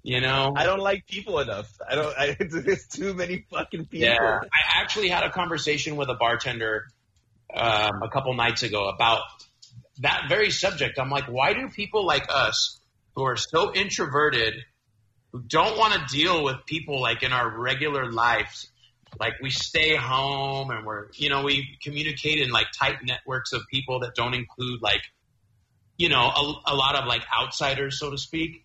S3: you know,
S2: I don't like people enough. I don't. I, there's too many fucking people.
S3: Yeah, I actually had a conversation with a bartender um, a couple nights ago about that very subject. I'm like, why do people like us who are so introverted, who don't want to deal with people like in our regular lives, like we stay home and we're, you know, we communicate in like tight networks of people that don't include like, you know, a, a lot of like outsiders, so to speak.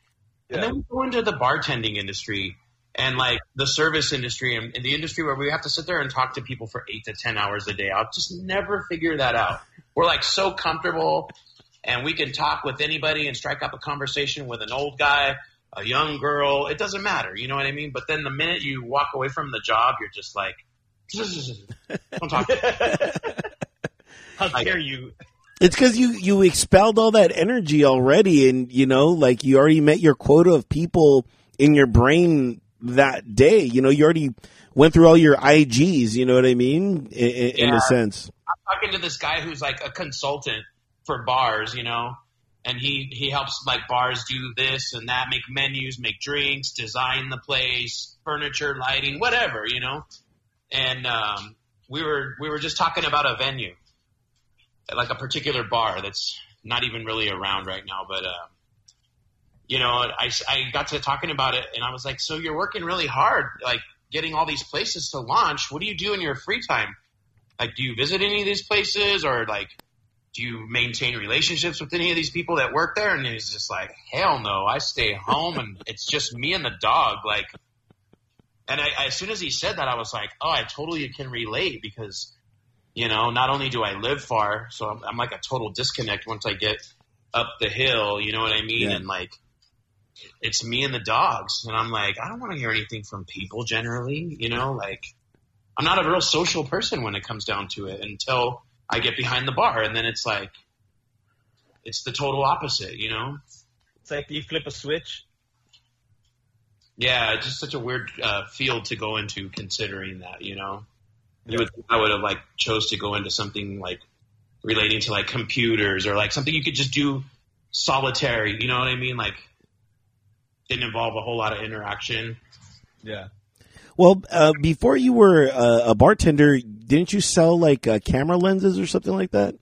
S3: And then we go into the bartending industry and like the service industry and, and the industry where we have to sit there and talk to people for eight to ten hours a day. I'll just never figure that out. We're like so comfortable and we can talk with anybody and strike up a conversation with an old guy, a young girl. It doesn't matter. You know what I mean? But then the minute you walk away from the job, you're just like, don't talk.
S2: How dare you?
S1: It's because you you expelled all that energy already, and you know, like you already met your quota of people in your brain that day. You know, you already went through all your IGs. You know what I mean? In, in, in a sense.
S3: I'm talking to this guy who's like a consultant for bars, you know, and he he helps like bars do this and that, make menus, make drinks, design the place, furniture, lighting, whatever, you know. And um, we were we were just talking about a venue, like a particular bar that's not even really around right now, but. Um, you know, I, I got to talking about it and I was like, so you're working really hard, like getting all these places to launch. What do you do in your free time? Like, do you visit any of these places or like, do you maintain relationships with any of these people that work there? And he's just like, hell no, I stay home and it's just me and the dog. Like, and I, as soon as he said that, I was like, oh, I totally can relate because, you know, not only do I live far, so I'm, I'm like a total disconnect once I get up the hill, you know what I mean?
S1: Yeah.
S3: And like, it's me and the dogs. And I'm like, I don't want to hear anything from people generally, you know, like, I'm not a real social person when it comes down to it until I get behind the bar, and then it's like it's the total opposite, you know?
S2: It's like you flip a switch.
S3: Yeah, it's just such a weird uh, field to go into, considering that, you know. You would, I would have like chose to go into something like relating to like computers or like something you could just do solitary. You know what I mean? Like didn't involve a whole lot of interaction.
S2: Yeah.
S1: Well, uh, before you were uh, a bartender, didn't you sell like uh, camera lenses or something like that?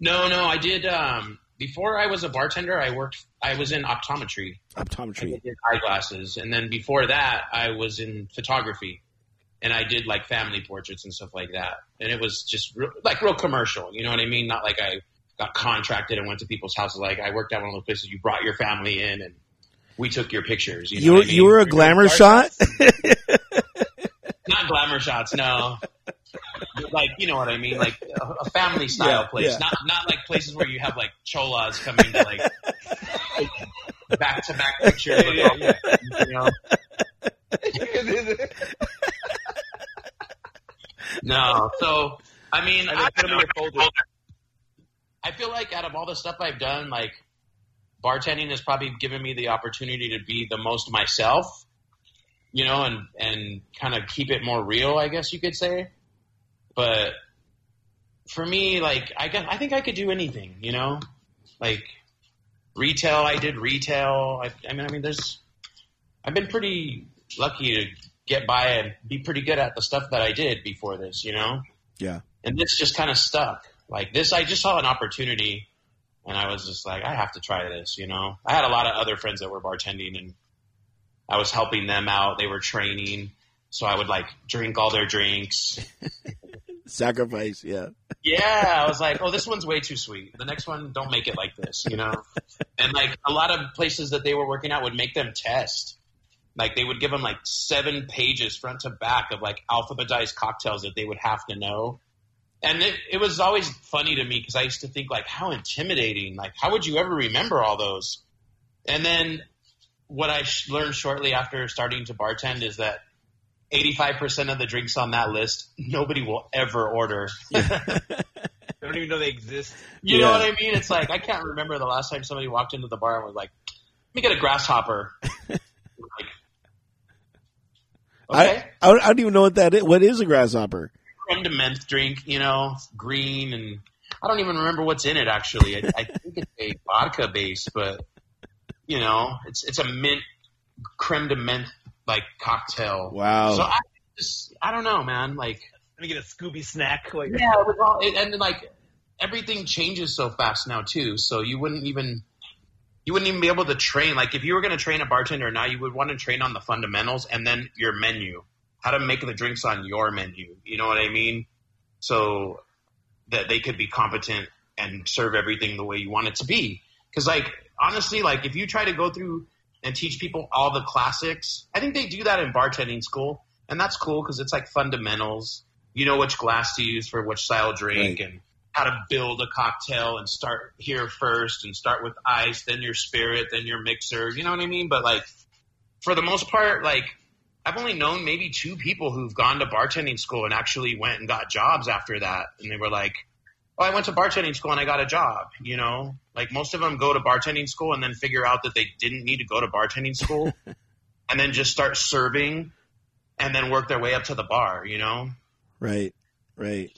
S3: No, no, I did. Um, before I was a bartender, I worked. I was in optometry. I
S1: Optometry.
S3: did eyeglasses, and then before that, I was in photography, and I did like family portraits and stuff like that. And it was just real, like real commercial. You know what I mean? Not like I got contracted and went to people's houses. Like I worked at one of those places you brought your family in and we took your pictures. You, know
S1: You were
S3: what I mean?
S1: you were a glamour
S2: Star
S1: shot.
S3: not glamour shots, no. Like you know what I mean, like a, a family style
S1: Yeah,
S3: place,
S1: yeah.
S3: not not like places where you have like cholas coming to like back to back pictures. with all- You know? No, so I mean, I,
S2: then put 'em in your folder.
S3: I feel like out of all the stuff I've done, like bartending has probably given me the opportunity to be the most myself, you know, and and kind of keep it more real, I guess you could say. But for me, like I guess I think I could do anything, you know, like retail. I did retail. I, I mean, I mean, there's. I've been pretty lucky to get by and be pretty good at the stuff that I did before this. You know.
S1: Yeah.
S3: And this just kind of stuck. Like this, I just saw an opportunity, and I was just like, I have to try this. You know. I had a lot of other friends that were bartending, and I was helping them out. They were training, so I would like drink all their drinks.
S1: Sacrifice, yeah.
S3: Yeah, I was like, oh, this one's way too sweet. The next one, don't make it like this, you know. And like a lot of places that they were working at would make them test. Like they would give them like seven pages front to back of like alphabetized cocktails that they would have to know. And it, it was always funny to me because I used to think like, how intimidating. Like, how would you ever remember all those? And then what I sh- learned shortly after starting to bartend is that 85% of the drinks on that list, nobody will ever order.
S2: They don't even know they exist.
S3: You
S1: Yeah.
S3: know what I mean? It's like, I can't remember the last time somebody walked into the bar and was like, let me get a grasshopper. like, okay.
S1: I, I don't- I don't even know what that is. What is a grasshopper?
S3: creme de menthe drink, you know, green, and I don't even remember what's in it actually. I, I think it's a vodka base, but you know, it's it's a mint creme de menthe like cocktail.
S1: Wow.
S3: So I just I don't know, man. Like
S2: Let me get a Scooby snack. Like,
S3: yeah, it was all, it, and like everything changes so fast now too. So you wouldn't even you wouldn't even be able to train. Like if you were going to train a bartender now, you would want to train on the fundamentals and then your menu, how to make the drinks on your menu. You know what I mean? So that they could be competent and serve everything the way you want it to be. Because like honestly, like if you try to go through and teach people all the classics, I think they do that in bartending school, and that's cool because it's like fundamentals. You know which glass to use for which style drink
S1: Right.
S3: and how to build a cocktail and start here first and start with ice, then your spirit, then your mixer. You know what I mean? But like for the most part, like I've only known maybe two people who've gone to bartending school and actually went and got jobs after that. And they were like, Oh, I went to bartending school and I got a job, you know? Like most of them go to bartending school and then figure out that they didn't need to go to bartending school and then just start serving and then work their way up to the bar, you know?
S1: Right, right.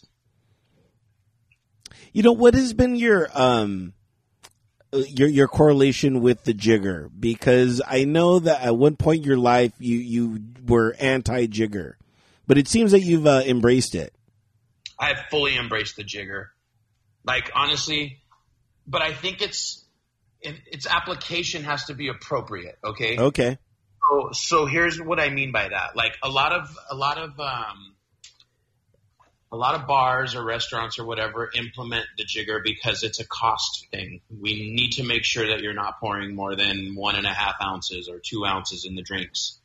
S1: You know what has been your um your your correlation with the jigger? Because I know that at one point in your life you you were anti jigger, but it seems that you've uh, embraced it.
S3: I have fully embraced the jigger. Like honestly, but I think it's it, its application has to be appropriate, okay?
S1: Okay.
S3: So, so here's what I mean by that. Like a lot of a lot of um, a lot of bars or restaurants or whatever implement the jigger because it's a cost thing. We need to make sure that you're not pouring more than one and a half ounces or two ounces in the drinks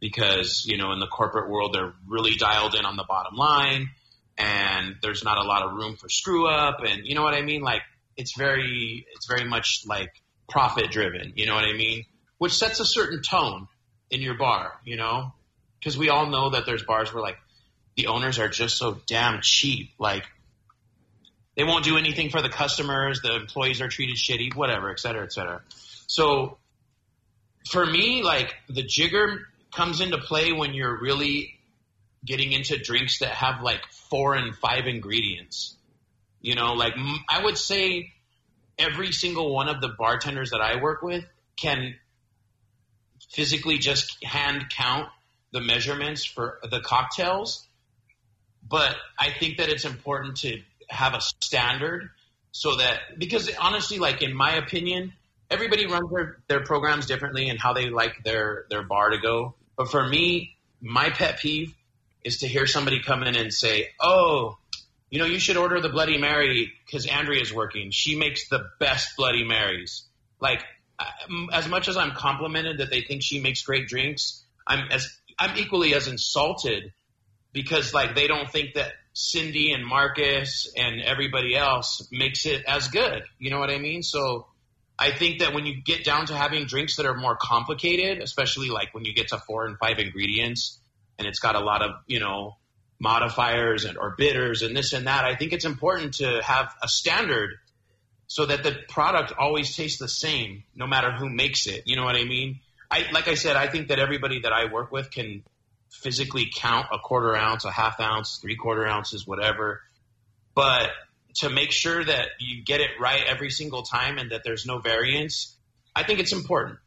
S3: because you know in the corporate world they're really dialed in on the bottom line and there's not a lot of room for screw up and you know what I mean? Like it's very it's very much like profit driven you know what I mean? Which sets a certain tone in your bar you know? Because we all know that there's bars where like the owners are just so damn cheap like they won't do anything for the customers the employees are treated shitty whatever et cetera et cetera so for me like the jigger comes into play when you're really getting into drinks that have like four and five ingredients. You know, like I would say every single one of the bartenders that I work with can physically just hand count the measurements for the cocktails. But I think that it's important to have a standard so that, because honestly, like in my opinion, everybody runs their, their programs differently and how they like their, their bar to go. But for me, my pet peeve is to hear somebody come in and say, "Oh, you know, you should order the Bloody Mary because Andrea's working. She makes the best Bloody Marys." Like, as much as I'm complimented that they think she makes great drinks, I'm as I'm equally as insulted because like they don't think that Cindy and Marcus and everybody else makes it as good. You know what I mean? So I think that when you get down to having drinks that are more complicated, especially like when you get to four and five ingredients and it's got a lot of, you know, modifiers and or bitters and this and that, I think it's important to have a standard so that the product always tastes the same no matter who makes it. You know what I mean? I like I said, I think that everybody that I work with can physically count a quarter ounce, a half ounce, three quarter ounces, whatever. But to make sure that you get it right every single time and that there's no variance, I think it's important.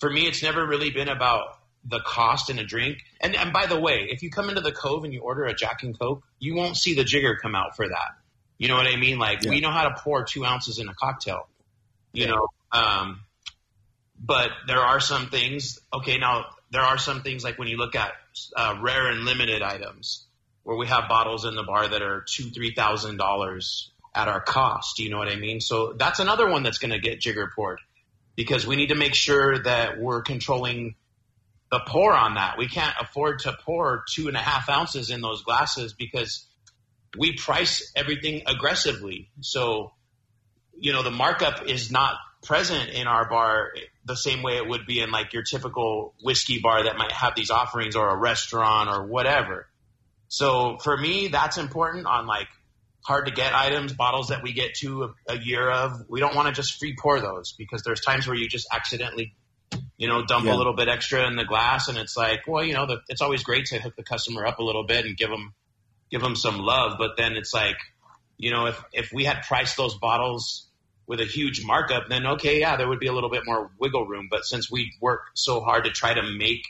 S3: For me, it's never really been about the cost in a drink. And, and by the way, if you come into the Cove and you order a Jack and Coke, you won't see the jigger come out for that. You know what I mean? Like
S1: Yeah.
S3: we know how to pour two ounces in a cocktail. You know, um, but there are some things. Okay, now there are some things like when you look at uh, rare and limited items, where we have bottles in the bar that are two, three thousand dollars at our cost. You know what I mean? So that's another one that's going to get jigger poured because we need to make sure that we're controlling the pour on that. We can't afford to pour two and a half ounces in those glasses because we price everything aggressively. So, you know, the markup is not present in our bar the same way it would be in like your typical whiskey bar that might have these offerings or a restaurant or whatever. So for me, that's important on like hard to get items, bottles that we get to a, a year of. We don't want to just free pour those because there's times where you just accidentally, you know, dump
S1: Yeah.
S3: a little bit extra in the glass, and it's like, well, you know, the, it's always great to hook the customer up a little bit and give them give them some love, but then it's like, you know, if if we had priced those bottles with a huge markup, then okay, yeah, there would be a little bit more wiggle room. But since we work so hard to try to make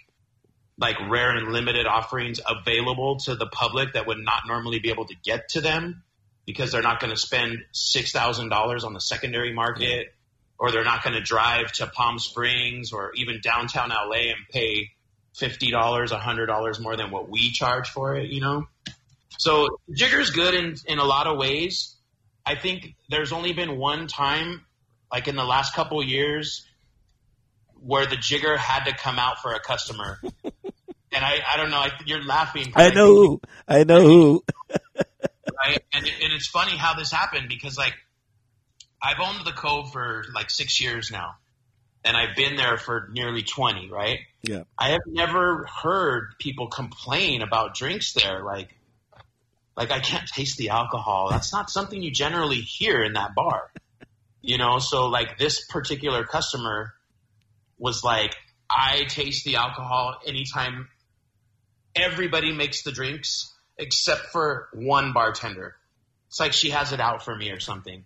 S3: like rare and limited offerings available to the public that would not normally be able to get to them because they're not going to spend six thousand dollars on the secondary market, or they're not going to drive to Palm Springs or even downtown LA and pay fifty dollars, a hundred dollars more than what we charge for it. You know, so Jigger's good in in a lot of ways. I think there's only been one time, like in the last couple of years, where the jigger had to come out for a customer. and I, I don't know, I, you're laughing.
S1: I know who. I know who.
S3: right? And, and it's funny how this happened because like I've owned the Cove for like six years now, and I've been there for nearly twenty. Right?
S1: Yeah.
S3: I have never heard people complain about drinks there. Like, like I can't taste the alcohol. That's not something you generally hear in that bar. You know, so like this particular customer was like, I taste the alcohol anytime everybody makes the drinks except for one bartender. It's like she has it out for me or something.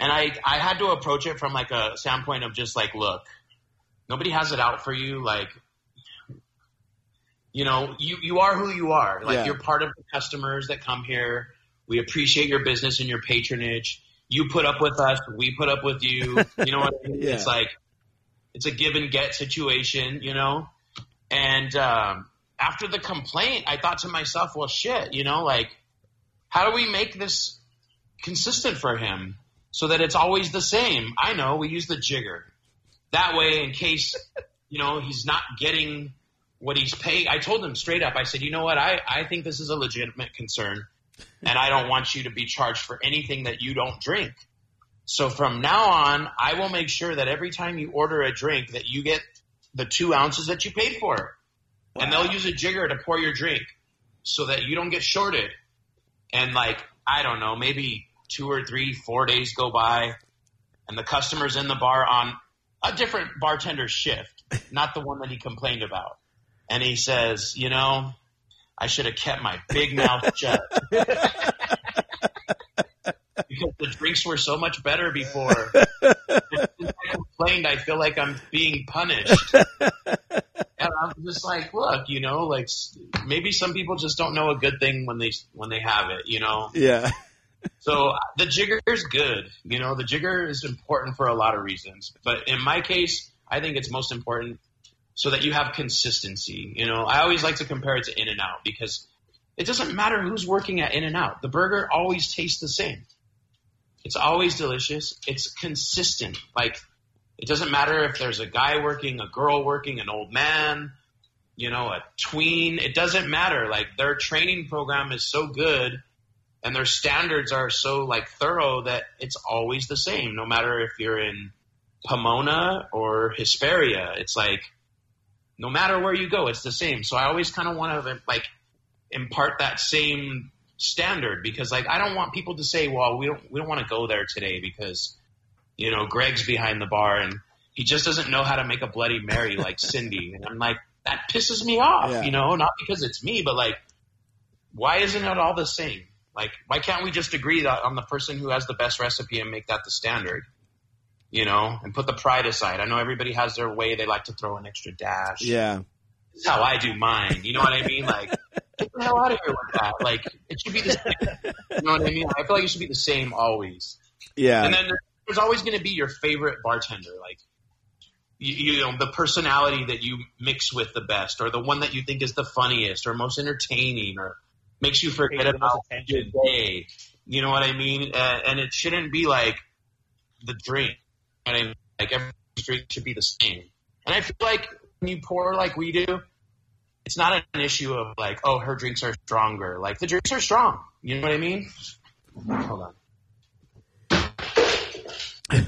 S3: And I, I had to approach it from like a standpoint of just like, look, nobody has it out for you. Like, you know, you, you are who you are. Like
S1: Yeah.
S3: you're part of the customers that come here. We appreciate your business and your patronage. You put up with us. We put up with you. You know what I mean?
S1: Yeah.
S3: It's like, it's a give and get situation, you know? And, um, after the complaint, I thought to myself, well, shit, you know, like, how do we make this consistent for him so that it's always the same? I know we use the jigger. That way, in case, you know, he's not getting what he's paying. I told him straight up, I said, you know what? I, I think this is a legitimate concern and I don't want you to be charged for anything that you don't drink. So from now on, I will make sure that every time you order a drink that you get the two ounces that you paid for. And they'll use a jigger to pour your drink so that you don't get shorted. And like, I don't know, maybe two or three, four days go by and the customer's in the bar on a different bartender's shift, not the one that he complained about. And he says, you know, I should have kept my big mouth shut. because the drinks were so much better before. I complained, I feel like I'm being punished. And I'm just like, look, you know, like maybe some people just don't know a good thing when they when they have it, you know.
S1: Yeah.
S3: So the jigger is good. You know, the jigger is important for a lot of reasons. But in my case, I think it's most important so that you have consistency. You know, I always like to compare it to In and Out because it doesn't matter who's working at In and Out. The burger always tastes the same. It's always delicious. It's consistent. Like it doesn't matter if there's a guy working, a girl working, an old man, you know, a tween. It doesn't matter. Like their training program is so good and their standards are so like thorough that it's always the same no matter if you're in pomona or hesperia it's like no matter where you go it's the same so i always kind of want to like impart that same standard because like i don't want people to say well we don't we don't want to go there today because you know greg's behind the bar and he just doesn't know how to make a bloody mary like cindy and i'm like that pisses me off
S1: Yeah.
S3: you know not because it's me but like why isn't it all the same Like, why can't we just agree that on the person who has the best recipe and make that the standard? You know, and put the pride aside. I know everybody has their way. They like to throw an extra dash.
S1: Yeah.
S3: This is how I do mine. You know what I mean? Like, get the hell out of here with that. Like, it should be the same. You know what I mean? I feel like it should be the same always.
S1: Yeah.
S3: And then there's always going to be your favorite bartender, like you, you know the personality that you mix with the best, or the one that you think is the funniest, or most entertaining, or makes you forget
S2: Pays the most
S3: about your day. You know what I mean? And, and it shouldn't be like the drink. Know what I mean? Like every drink should be the same. And I feel like when you pour like we do, it's not an issue of like, oh, her drinks are stronger. Like the drinks are strong. You know what I mean? Hold on. I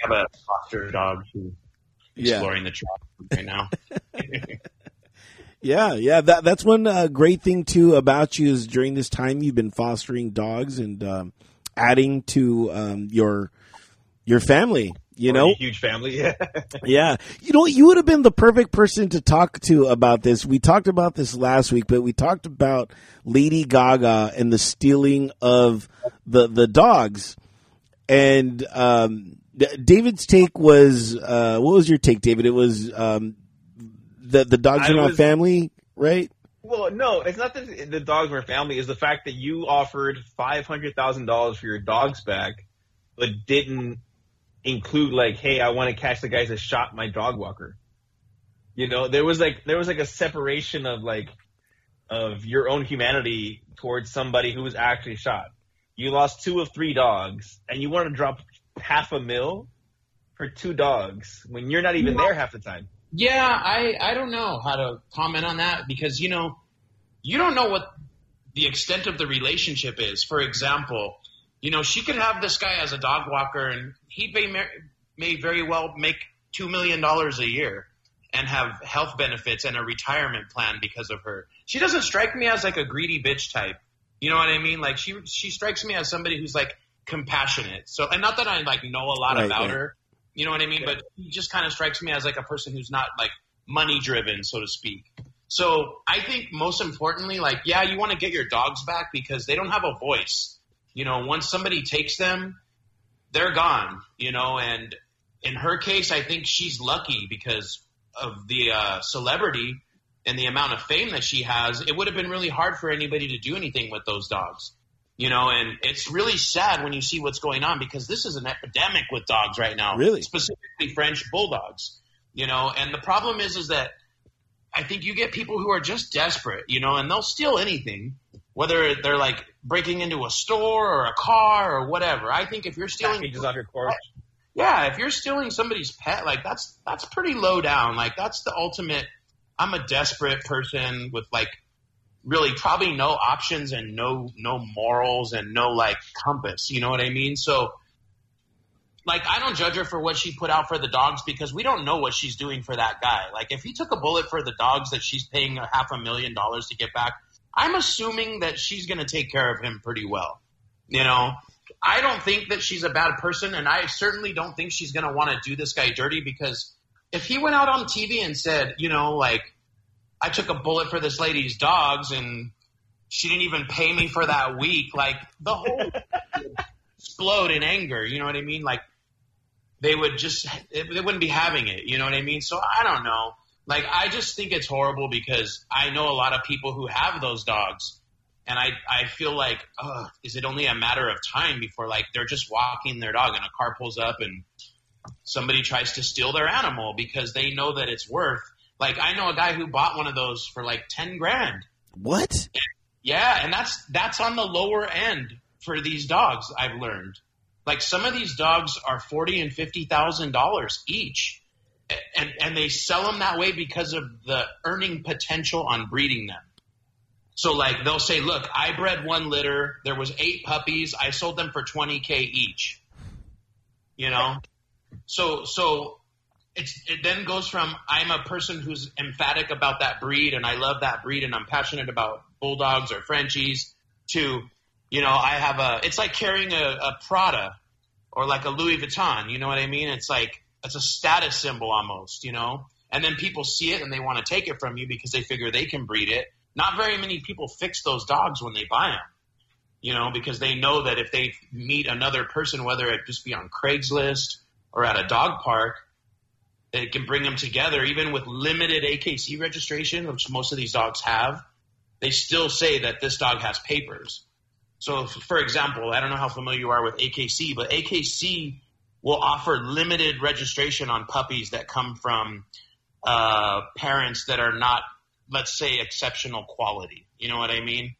S3: have a foster dog who's
S1: Yeah.
S3: exploring the trap right now.
S1: Yeah, yeah. That that's one uh, great thing too about you is during this time you've been fostering dogs and um, adding to um, your your family. You know,
S2: Or huge family. Yeah.
S1: yeah. You know, you would have been the perfect person to talk to about this. We talked about this last week, but we talked about Lady Gaga and the stealing of the the dogs. And um, David's take was uh, what was your take, David? It was um, the the dogs
S2: I
S1: are not
S2: was-
S1: family, right?
S2: Well, no, it's not that the dogs were family. It's the fact that you offered five hundred thousand dollars for your dogs back, but didn't include like, hey, I want to catch the guys that shot my dog walker. You know, there was like there was like a separation of like of your own humanity towards somebody who was actually shot. You lost two of three dogs, and you want to drop half a mil for two dogs when you're not even there half the time.
S3: Yeah, I I don't know how to comment on that because you know you don't know what the extent of the relationship is. For example, you know she could have this guy as a dog walker and he may may very well make two million dollars a year and have health benefits and a retirement plan because of her. She doesn't strike me as like a greedy bitch type. You know what I mean? Like she she strikes me as somebody who's like compassionate. So and not that I like know a lot
S1: Right,
S3: about
S1: right.
S3: her. You know what I mean? But he just kind of strikes me as like a person who's not like money driven, so to speak. So I think most importantly, like, yeah, you want to get your dogs back because they don't have a voice. You know, once somebody takes them, they're gone, you know, and in her case, I think she's lucky because of the uh, celebrity and the amount of fame that she has. It would have been really hard for anybody to do anything with those dogs. You know, and it's really sad when you see what's going on because this is an epidemic with dogs right now.
S1: Really?
S3: Specifically French bulldogs. You know, and the problem is is that I think you get people who are just desperate, you know, and they'll steal anything, whether they're like breaking into a store or a car or whatever. I think if you're stealing
S2: Packages off your porch.
S3: yeah, if you're stealing somebody's pet, like that's that's pretty low down. Like that's the ultimate. I'm a desperate person with like really probably no options and no no morals and no like compass. You know what I mean? So like I don't judge her for what she put out for the dogs because we don't know what she's doing for that guy. Like if he took a bullet for the dogs that she's paying a half a million dollars to get back, I'm assuming that she's going to take care of him pretty well. You know, I don't think that she's a bad person, and I certainly don't think she's going to want to do this guy dirty because if he went out on TV and said, you know, like, I took a bullet for this lady's dogs and she didn't even pay me for that week, like, the whole explode in anger. You know what I mean? Like, they would just, they wouldn't be having it. You know what I mean? So I don't know. Like, I just think it's horrible because I know a lot of people who have those dogs and I I feel like, ugh, is it only a matter of time before like they're just walking their dog and a car pulls up and somebody tries to steal their animal because they know that it's worth. Like I know a guy who bought one of those for like ten grand.
S1: What?
S3: Yeah, and that's that's on the lower end for these dogs. I've learned. Like some of these dogs are forty and fifty thousand dollars each, and and they sell them that way because of the earning potential on breeding them. So like they'll say, look, I bred one litter. There was eight puppies. I sold them for twenty k each. You know, so so it's it then goes from I'm a person who's emphatic about that breed and I love that breed and I'm passionate about bulldogs or Frenchies to you know I have a it's like carrying a, a Prada or like a Louis Vuitton. You know what I mean? It's like it's a status symbol almost. You know, and then people see it and they want to take it from you because they figure they can breed it. Not very many people fix those dogs when they buy them. You know, because they know that if they meet another person, whether it just be on Craigslist or at a dog park, it can bring them together, even with limited AKC registration, which most of these dogs have. They still say that this dog has papers. So, for example, I don't know how familiar you are with AKC, but AKC will offer limited registration on puppies that come from uh, parents that are not, let's say, exceptional quality. You know what I mean?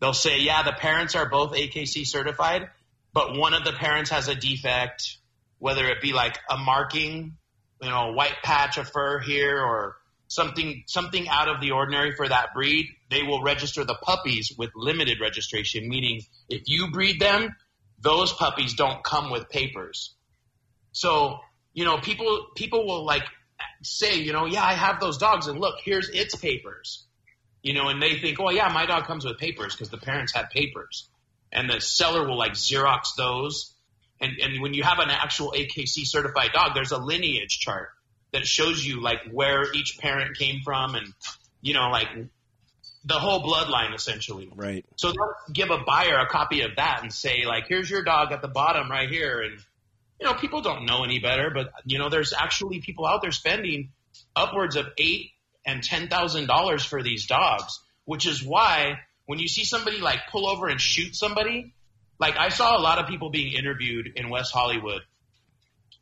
S3: They'll say, yeah, the parents are both AKC certified, but one of the parents has a defect, whether it be like a marking, you know, a white patch of fur here or something something out of the ordinary for that breed, they will register the puppies with limited registration, meaning if you breed them, those puppies don't come with papers. So, you know, people people will like say, you know, yeah, I have those dogs and look, here's its papers. You know, and they think, oh yeah, my dog comes with papers because the parents had papers. And the seller will like Xerox those. And and when you have an actual AKC certified dog, there's a lineage chart that shows you like where each parent came from and you know, like the whole bloodline essentially.
S1: Right.
S3: So they'll give a buyer a copy of that and say, like, here's your dog at the bottom right here. And, you know, people don't know any better, but, you know, there's actually people out there spending upwards of eight and ten thousand dollars for these dogs, which is why when you see somebody like pull over and shoot somebody, like I saw a lot of people being interviewed in West Hollywood.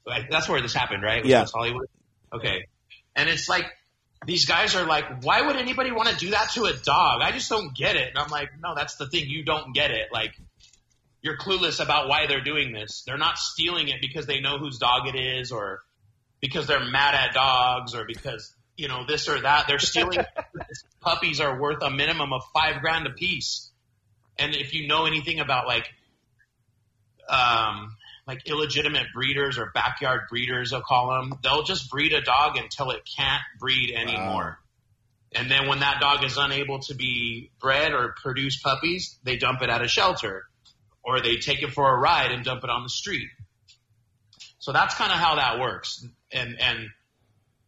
S3: Like, that's where this happened, right?
S1: Yeah.
S3: West Hollywood. Okay. And it's like these guys are like, why would anybody want to do that to a dog? I just don't get it. And I'm like, no, that's the thing. You don't get it. Like, you're clueless about why they're doing this. They're not stealing it because they know whose dog it is or because they're mad at dogs or because, you know, this or that. They're stealing puppies are worth a minimum of five grand a piece. And if you know anything about like, um, like illegitimate breeders or backyard breeders, they'll call them. They'll just breed a dog until it can't breed anymore. And then when that dog is unable to be bred or produce puppies, they dump it at a shelter or they take it for a ride and dump it on the street. So that's kind of how that works. And, and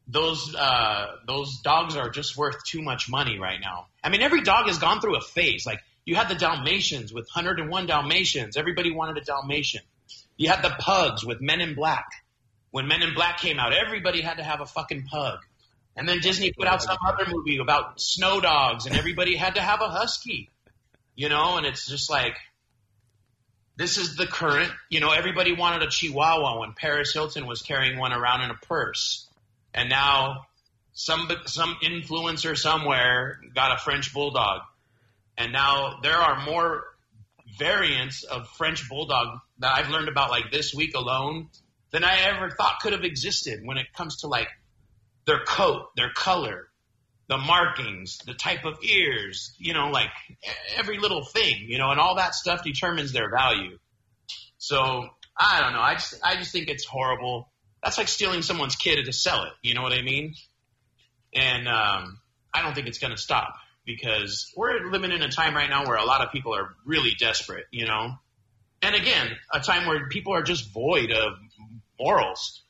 S3: those, uh, those dogs are just worth too much money right now. I mean, every dog has gone through a phase. Like you had the Dalmatians with 101 Dalmatians. Everybody wanted a Dalmatian. You had the pugs with Men in Black. When Men in Black came out, everybody had to have a fucking pug. And then Disney put out some other movie about snow dogs, and everybody had to have a husky. You know, and it's just like this is the current. You know, everybody wanted a Chihuahua when Paris Hilton was carrying one around in a purse, and now some some influencer somewhere got a French bulldog, and now there are more variants of French bulldog that I've learned about like this week alone than I ever thought could have existed when it comes to like their coat, their color, the markings, the type of ears, you know, like every little thing, you know, and all that stuff determines their value. So I don't know. I just I just think it's horrible. That's like stealing someone's kid to sell it. You know what I mean? And um, I don't think it's going to stop because we're living in a time right now where a lot of people are really desperate. You know, and again, a time where people are just void of morals.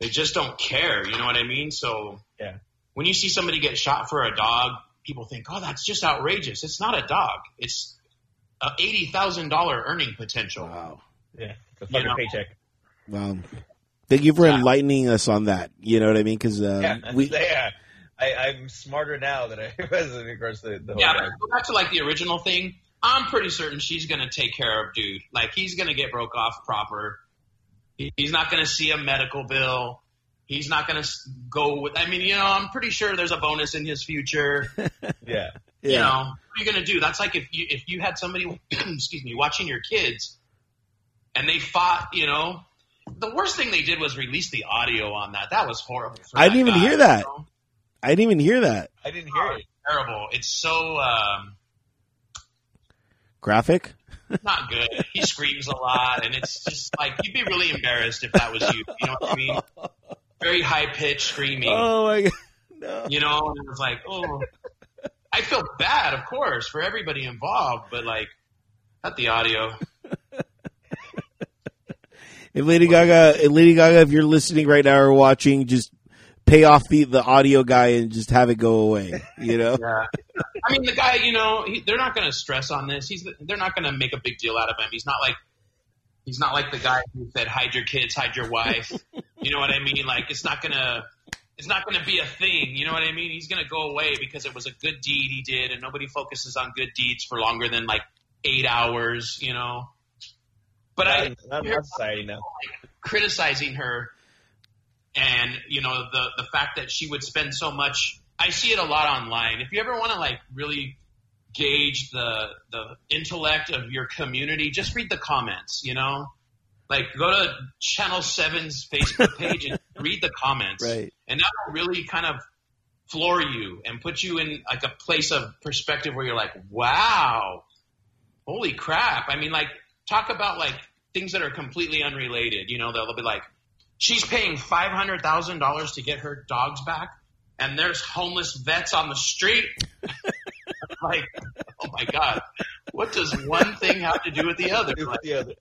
S3: They just don't care. You know what I mean? So
S2: Yeah.
S3: When you see somebody get shot for a dog, people think, "Oh, that's just outrageous." It's not a dog. It's a eighty thousand dollar earning potential.
S1: Wow.
S2: Yeah. It's a fucking
S3: know.
S2: paycheck.
S1: Wow. Thank you for
S3: Yeah.
S1: enlightening us on that. You know what I mean? Because uh,
S2: Yeah.
S1: we,
S2: yeah. I, I'm smarter now than I was in regards to the whole
S3: Yeah,
S2: thing.
S3: but go back to like the original thing. I'm pretty certain she's gonna take care of dude. Like he's gonna get broke off proper. He's not gonna see a medical bill. He's not gonna go with. I mean, you know, I'm pretty sure there's a bonus in his future.
S2: Yeah.
S3: You know, what are you gonna do? That's like if you if you had somebody, excuse me, watching your kids, and they fought. You know, the worst thing they did was release the audio on that. That was horrible.
S1: I didn't even
S3: guy,
S1: hear that.
S3: you know?
S1: I didn't even hear that
S2: I didn't hear it.
S3: Terrible. It's so. Um,
S1: graphic.
S3: not good. He screams a lot, and it's just like you'd be really embarrassed if that was you. You know what I mean? Very high pitched screaming.
S1: Oh my god! No.
S3: You know, and it was like, oh, I feel bad, of course, for everybody involved, but like, cut the audio.
S1: If Lady Gaga, if Lady Gaga, if you're listening right now or watching, just pay off the the audio guy and just have it go away. You know?
S3: Yeah. I mean, the guy, you know, he, they're not going to stress on this. He's they're not going to make a big deal out of him. He's not like he's not like the guy who said hide your kids, hide your wife. you know what I mean? Like it's not gonna it's not gonna be a thing. You know what I mean? He's gonna go away because it was a good deed he did, and nobody focuses on good deeds for longer than like eight hours. You know. But
S2: not,
S3: I
S2: not society now.
S3: criticizing her and you know the the fact that she would spend so much I see it a lot online. If you ever want to like really gauge the the intellect of your community, just read the comments, you know? Like go to Channel 7's Facebook page and read the comments.
S1: Right.
S3: And that will really kind of floor you and put you in like a place of perspective where you're like, "Wow. Holy crap." I mean like talk about like things that are completely unrelated. You know, they'll be like, she's paying five hundred thousand dollars to get her dogs back, and there's homeless vets on the street. like, oh my god, what does one thing have to do with the other? Like,
S2: The other.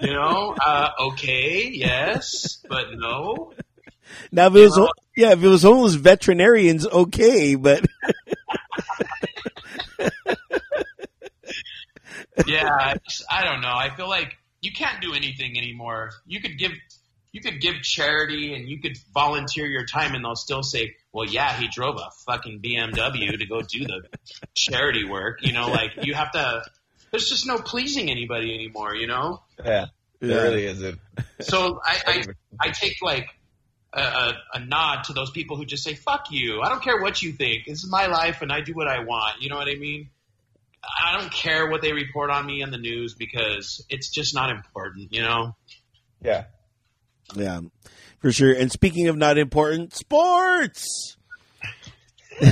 S3: you know, uh, okay, yes, but no.
S1: Now, if it was, yeah, if it was homeless veterinarians, okay, but
S3: Yeah, I, just, I don't know. I feel like you can't do anything anymore. You could give. You could give charity and you could volunteer your time and they'll still say, well, yeah, he drove a fucking BMW to go do the charity work. You know, like you have to, there's just no pleasing anybody anymore, you know?
S2: Yeah,
S1: Yeah.
S2: there really isn't.
S3: So I, I, I take like a, a, a nod to those people who just say, fuck you. I don't care what you think. This is my life and I do what I want. You know what I mean? I don't care what they report on me in the news because it's just not important, you know?
S2: Yeah.
S1: Yeah, for sure. And speaking of not important, sports.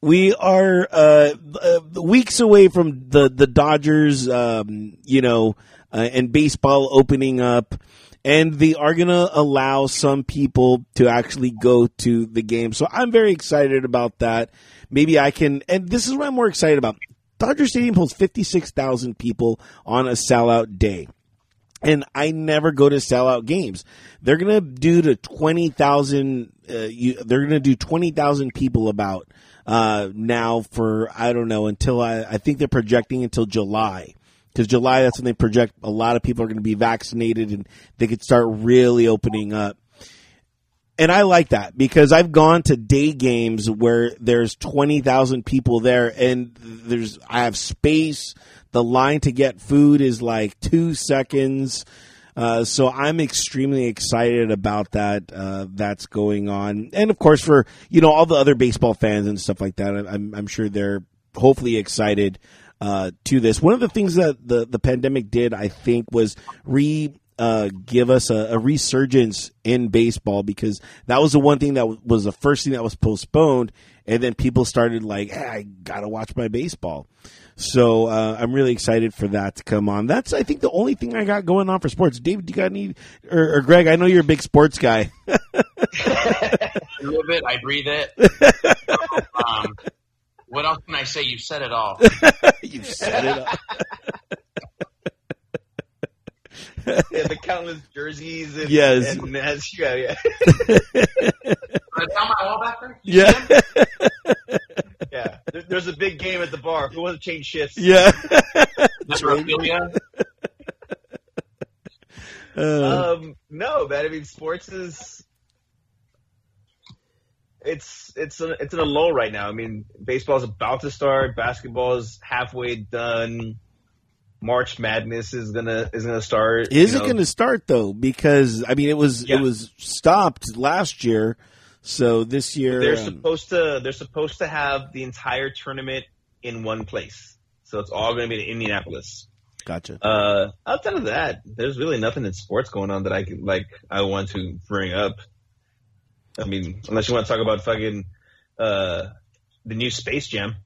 S1: we are uh, uh, weeks away from the the Dodgers, um, you know, uh, and baseball opening up, and they are going to allow some people to actually go to the game. So I'm very excited about that. Maybe I can, and this is what I'm more excited about. Dodger Stadium holds 56,000 people on a sellout day and I never go to sellout games. They're gonna do to twenty thousand. Uh, you, they're gonna do twenty thousand people about uh, now for I don't know until I I think they're projecting until July because July that's when they project a lot of people are going to be vaccinated and they could start really opening up. And I like that because I've gone to day games where there's 20,000 people there and there's, I have space. The line to get food is like two seconds. Uh, so I'm extremely excited about that. Uh, that's going on. And of course for, you know, all the other baseball fans and stuff like that, I'm, I'm sure they're hopefully excited, uh, to this. One of the things that the, the pandemic did, I think, was re, uh, give us a, a resurgence in baseball because that was the one thing that w- was the first thing that was postponed, and then people started like, hey, I gotta watch my baseball. So uh, I'm really excited for that to come on. That's I think the only thing I got going on for sports. David, do you got any? Or, or Greg, I know you're a big sports guy.
S3: I live it. I breathe it. um, what else can I say? You said it all.
S1: you said it up.
S2: yeah, the countless jerseys and,
S1: Yes.
S2: and that's, yeah, yeah.
S3: Can I my wall back there?
S1: Yeah,
S2: yeah. There, there's a big game at the bar. Who wants to change shifts?
S1: yeah.
S3: Memorabilia.
S1: Uh,
S2: Um, no, man. I mean, sports is it's it's a, it's in a lull right now. I mean, baseball's about to start. Basketball is halfway done. March Madness is gonna is gonna start.
S1: is it
S2: know.
S1: going to start though? Because I mean, it was
S2: Yeah.
S1: it was stopped last year, so this year
S2: They're
S1: um,
S2: supposed to they're supposed to have the entire tournament in one place, so it's all going to be in Indianapolis.
S1: gotcha.
S2: Uh, outside of that, there's really nothing in sports going on that I can like I want to bring up. I mean, unless you want to talk about fucking uh the new Space Jam.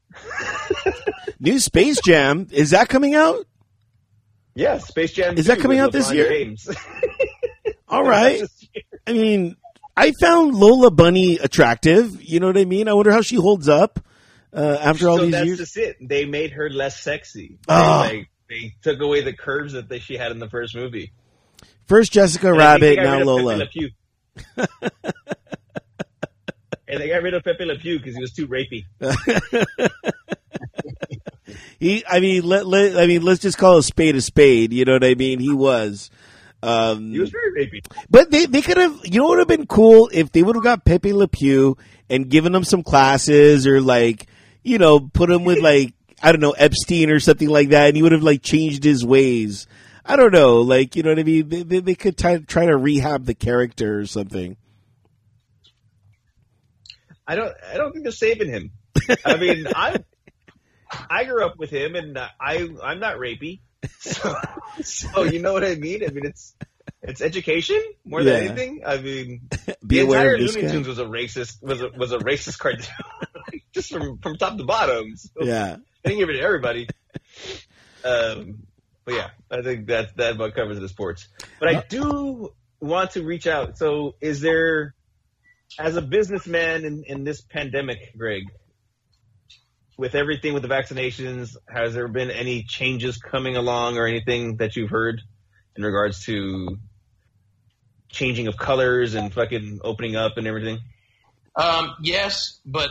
S1: New Space Jam is that coming out?
S2: Yeah, Space Jam.
S1: Is that coming out this year? All right. I mean, I found Lola Bunny attractive. You know what I mean? I wonder how she holds up uh, after all
S2: so
S1: these
S2: that's
S1: years.
S2: just it. They made her less sexy.
S1: Ah.
S2: They, like, they took away the curves that they, she had in the first movie.
S1: First Jessica
S2: And
S1: Rabbit, now Lola.
S2: Pepe Le Pew. and they got rid of Pepe Le Pew because he was too rapey.
S1: he, I mean, let, let, I mean, let's just call a spade a spade. You know what I mean? He was. Um,
S2: He was very rapey.
S1: But they, they could have, you know, what would have been cool if they would have got Pepe Le Pew and given him some classes or like, you know, put him with like, I don't know, Epstein or something like that, and he would have like changed his ways. I don't know, like, you know what I mean? They, they, they could try, try to rehab the character or something.
S2: I don't. I don't think they're saving him. I mean, I I grew up with him, and uh, I I'm not rapey, so, so you know what I mean. I mean, it's it's education more than
S1: Yeah.
S2: anything. I mean,
S1: Be
S2: the
S1: aware
S2: entire Looney
S1: guy.
S2: Tunes was a racist was a, was a racist cartoon, just from from top to bottom. So
S1: Yeah.
S2: I didn't give it to everybody. Um, but yeah, I think that that about covers the sports. But I do want to reach out. So, is there, as a businessman in, in this pandemic, Greg, with everything with the vaccinations, has there been any changes coming along or anything that you've heard in regards to changing of colors and fucking opening up and everything?
S3: Um, yes, but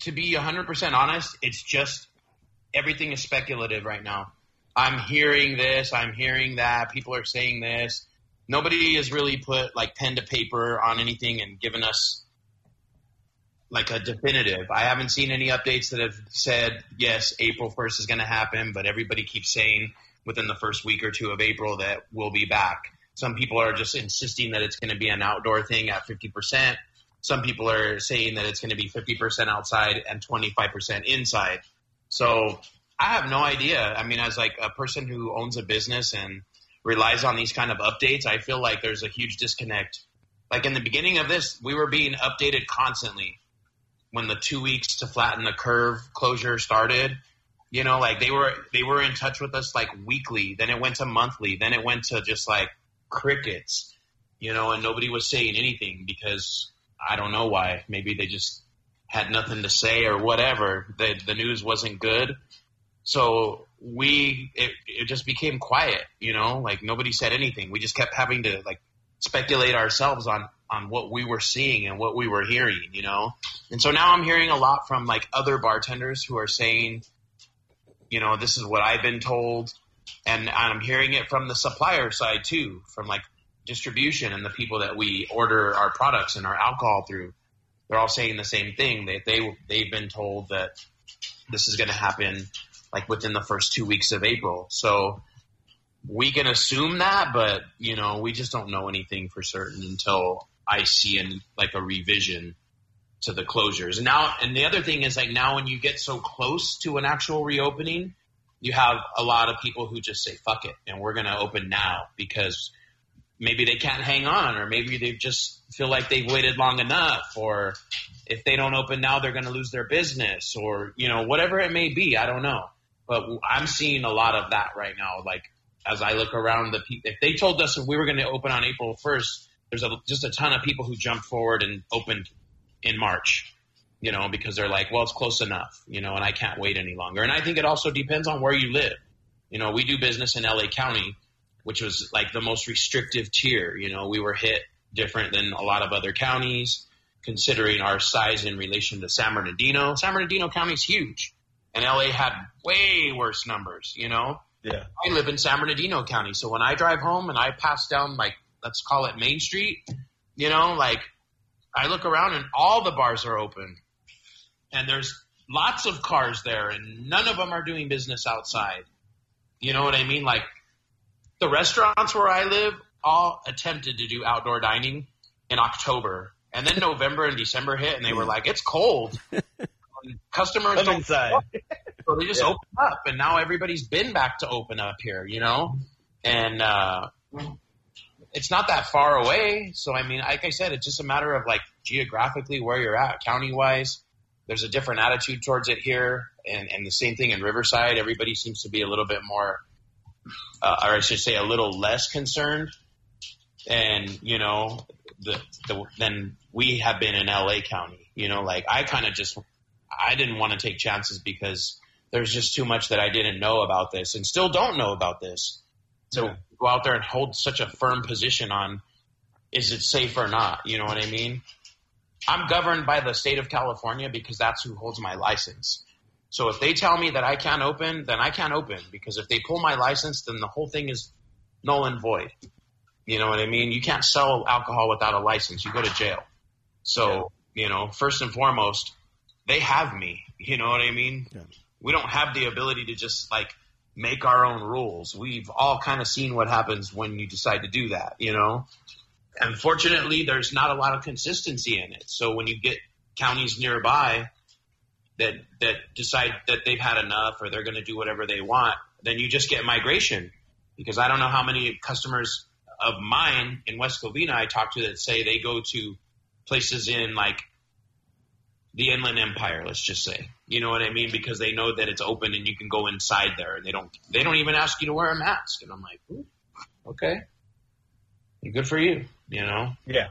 S3: to be 100% honest, it's just everything is speculative right now. I'm hearing this, I'm hearing that, people are saying this. Nobody has really put like pen to paper on anything and given us like a definitive. I haven't seen any updates that have said, yes, April 1st is going to happen, but everybody keeps saying within the first week or two of April that we'll be back. Some people are just insisting that it's going to be an outdoor thing at 50%. Some people are saying that it's going to be 50% outside and 25% inside. So I have no idea. I mean, as like a person who owns a business and relies on these kind of updates, I feel like there's a huge disconnect. Like in the beginning of this, we were being updated constantly when the two weeks to flatten the curve closure started. You know, like they were they were in touch with us like weekly. Then it went to monthly. Then it went to just like crickets. You know, and nobody was saying anything because I don't know why. Maybe they just had nothing to say or whatever. The the news wasn't good. So we it, it just became quiet, you know, like nobody said anything. We just kept having to like speculate ourselves on on what we were seeing and what we were hearing, you know. And so now I'm hearing a lot from like other bartenders who are saying, you know, this is what I've been told, and I'm hearing it from the supplier side too, from like distribution and the people that we order our products and our alcohol through. They're all saying the same thing. They they they've been told that this is going to happen like within the first two weeks of April. So we can assume that, but you know, we just don't know anything for certain until I see in like a revision to the closures. And now, and the other thing is like now when you get so close to an actual reopening, you have a lot of people who just say, fuck it. And we're going to open now because maybe they can't hang on or maybe they just feel like they've waited long enough or if they don't open now, they're going to lose their business or, you know, whatever it may be. I don't know. But I'm seeing a lot of that right now. Like as I look around the people, if they told us if we were going to open on April 1st, there's a, just a ton of people who jumped forward and opened in March, you know, because they're like, well, it's close enough, you know, and I can't wait any longer. And I think it also depends on where you live. You know, we do business in LA County, which was like the most restrictive tier. You know, we were hit different than a lot of other counties, considering our size in relation to San Bernardino. San Bernardino County is huge, and LA had way worse numbers. You know,
S2: Yeah.
S3: I live in San Bernardino County, so when I drive home and I pass down like let's call it Main Street, you know, like I look around and all the bars are open, and there's lots of cars there, and none of them are doing business outside. You know what I mean? Like the restaurants where I live all attempted to do outdoor dining in October, and then November and December hit, and they were like, "It's cold." Customers
S2: Come
S3: don't
S2: inside.
S3: so they just
S2: Yeah.
S3: open up, and now everybody's been back to open up here, you know, and uh, it's not that far away. So I mean, like I said, it's just a matter of like geographically where you're at, county wise. There's a different attitude towards it here, and, and the same thing in Riverside. Everybody seems to be a little bit more, uh, or I should say, a little less concerned, and you know, the, the than we have been in LA County. You know, like I kind of just I didn't want to take chances because there's just too much that I didn't know about this and still don't know about this. So
S2: Yeah.
S3: go out there and hold such a firm position on is it safe or not? You know what I mean? I'm governed by the state of California because that's who holds my license. So if they tell me that I can't open, then I can't open because if they pull my license, then the whole thing is null and void. You know what I mean? You can't sell alcohol without a license. You go to jail. So, you know, first and foremost, they have me. You know what I mean?
S1: Yeah.
S3: We don't have the ability to just like make our own rules. We've all kind of seen what happens when you decide to do that, you know? Unfortunately, there's not a lot of consistency in it. So when you get counties nearby that that decide that they've had enough or they're going to do whatever they want, then you just get migration. Because I don't know how many customers of mine in West Covina I talk to that say they go to places in like the Inland Empire, let's just say. You know what I mean? Because they know that it's open and you can go inside there and they don't they don't even ask you to wear a mask. And I'm like, Ooh, okay. Good for you, you know?
S2: Yeah.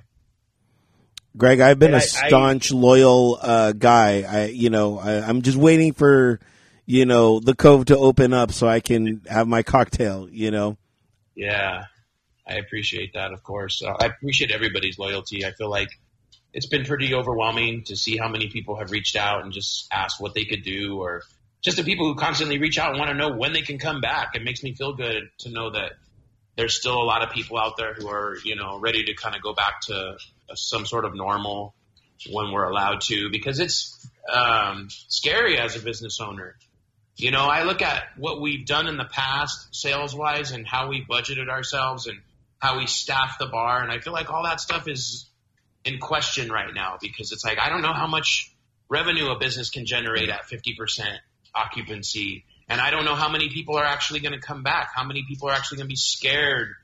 S1: Greg, I've been
S2: And
S1: a
S2: I- I-
S1: staunch, loyal uh, guy. I, you know, I, I'm just waiting for, you know, the cove to open up so I can have my cocktail. You know,
S3: Yeah, I appreciate that, of course. Uh, I appreciate everybody's loyalty. I feel like it's been pretty overwhelming to see how many people have reached out and just asked what they could do, or just the people who constantly reach out and want to know when they can come back. It makes me feel good to know that there's still a lot of people out there who are, you know, ready to kind of go back to some sort of normal when we're allowed to, because it's um, scary as a business owner. You know, I look at what we've done in the past, sales wise, and how we budgeted ourselves and how we staff the bar, and I feel like all that stuff is in question right now because it's like I don't know how much revenue a business can generate at 50% occupancy, and I don't know how many people are actually going to come back, how many people are actually going to be scared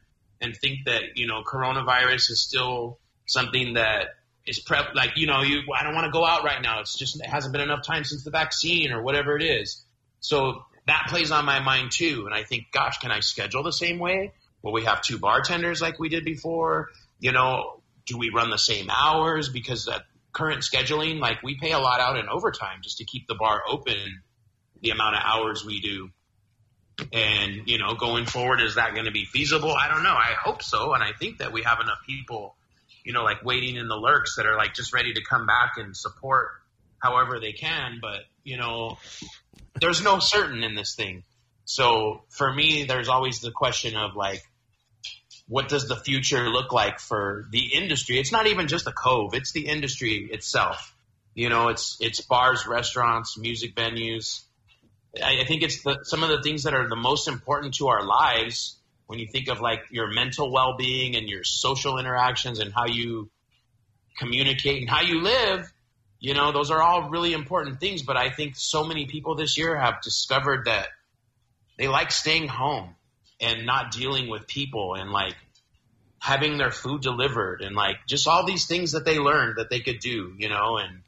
S3: and think that you know coronavirus is still something that is prep like you know you I don't want to go out right now. It's just it hasn't been enough time since the vaccine or whatever it is. So that plays on my mind too. And I think, gosh, can I schedule the same way? Will we have two bartenders like we did before? You know, do we run the same hours? Because that current scheduling, like we pay a lot out in overtime just to keep the bar open the amount of hours we do. And, you know, going forward, is that going to be feasible? I don't know. I hope so. And I think that we have enough people, you know, like waiting in the lurks that are like just ready to come back and support however they can. But, you know, there's no certain in this thing. So for me, there's always the question of like, what does the future look like for the industry? It's not even just the cove; it's the industry itself. You know, it's it's bars, restaurants, music venues. I, I think it's the, some of the things that are the most important to our lives when you think of like your mental well-being and your social interactions and how you communicate and how you live you know, those are all really important things, but I think so many people this year have discovered that they like staying home and not dealing with people and like having their food delivered and like just all these things that they learned that they could do, you know, and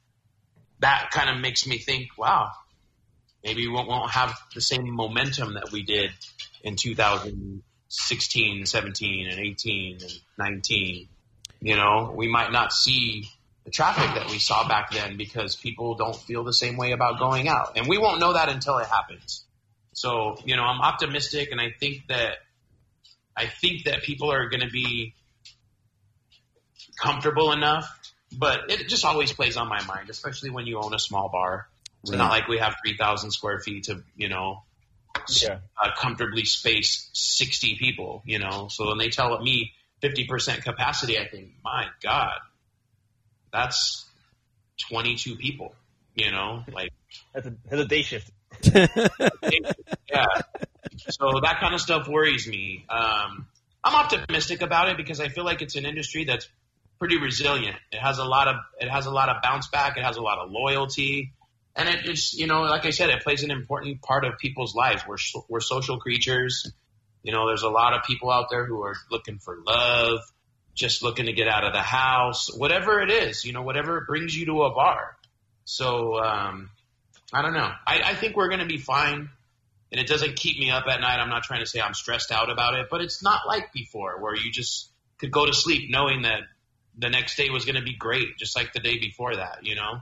S3: that kind of makes me think, wow, maybe we won't, have the same momentum that we did in 2016, 17, and 18, and 19. You know, we might not see the traffic that we saw back then because people don't feel the same way about going out. And we won't know that until it happens. So, you know, I'm optimistic and I think that I think that people are going to be comfortable enough, but it just always plays on my mind, especially when you own a small bar. It's not like we have 3,000 square feet to, you know,
S2: Yeah.
S3: uh, comfortably space 60 people, you know. So when they tell me 50% capacity, I think, my God, that's 22 people, you know, like,
S2: That's a, that's a day shift.
S3: yeah. So that kind of stuff worries me. Um, I'm optimistic about it because I feel like it's an industry that's pretty resilient. It has a lot of it has a lot of bounce back. It has a lot of loyalty, and it is you know, like I said, it plays an important part of people's lives. We're we're social creatures. You know, there's a lot of people out there who are looking for love, just looking to get out of the house, whatever it is. You know, whatever brings you to a bar. So um, I don't know. I, I think we're going to be fine. And it doesn't keep me up at night. I'm not trying to say I'm stressed out about it, but it's not like before where you just could go to sleep knowing that the next day was going to be great, just like the day before that, you know?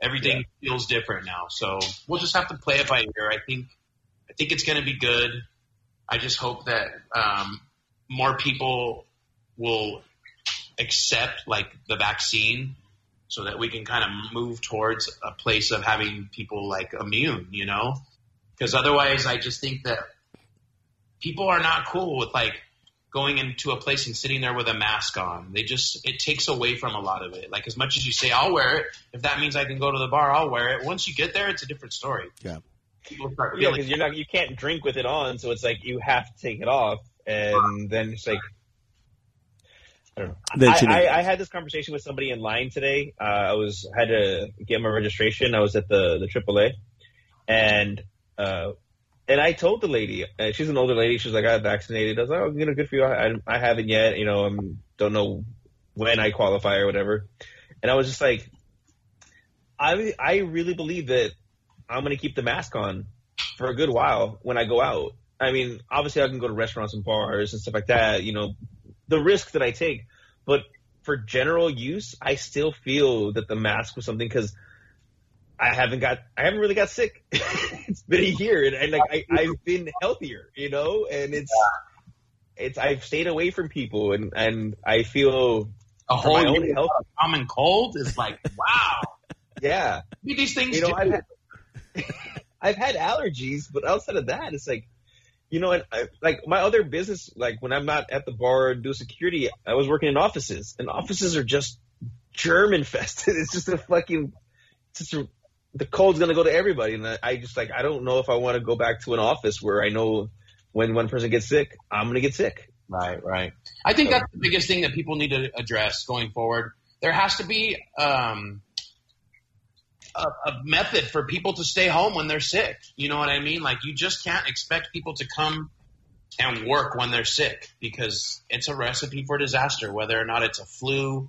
S3: Everything feels different now. So we'll just have to play it by ear. I think, I think it's going to be good. I just hope that, um, more people will accept like the vaccine so that we can kind of move towards a place of having people like immune, you know? Because otherwise, I just think that people are not cool with like going into a place and sitting there with a mask on. They just it takes away from a lot of it. Like as much as you say I'll wear it, if that means I can go to the bar, I'll wear it. Once you get there, it's a different story.
S1: Yeah.
S3: People start
S2: Yeah, because you're not you can't drink with it on, so it's like you have to take it off, and then it's like I don't know. I. I, I had this conversation with somebody in line today. Uh, I was had to get my registration. I was at the the AAA, and uh, and I told the lady, uh, she's an older lady. She's like, I got vaccinated. I was like, oh, you know, good for you. I, I haven't yet. You know, I don't know when I qualify or whatever. And I was just like, I I really believe that I'm gonna keep the mask on for a good while when I go out. I mean, obviously I can go to restaurants and bars and stuff like that. You know, the risk that I take, but for general use, I still feel that the mask was something because I haven't got, I haven't really got sick. it's been a year, and, and like I, I've been healthier, you know, and it's, it's I've stayed away from people, and and I feel
S3: a whole year
S2: health.
S3: common cold is like wow.
S2: Yeah,
S3: these things
S2: you know. I've had, I've had allergies, but outside of that, it's like, you know, and I, like my other business, like when I'm not at the bar and do security, I was working in offices, and offices are just germ infested. It's just a fucking, it's just a, the cold's gonna go to everybody, and I, I just like I don't know if I want to go back to an office where I know when one person gets sick, I'm gonna get sick.
S3: Right, right. I think that's the biggest thing that people need to address going forward. There has to be um, a, a method for people to stay home when they're sick. You know what I mean? Like you just can't expect people to come and work when they're sick because it's a recipe for disaster. Whether or not it's a flu,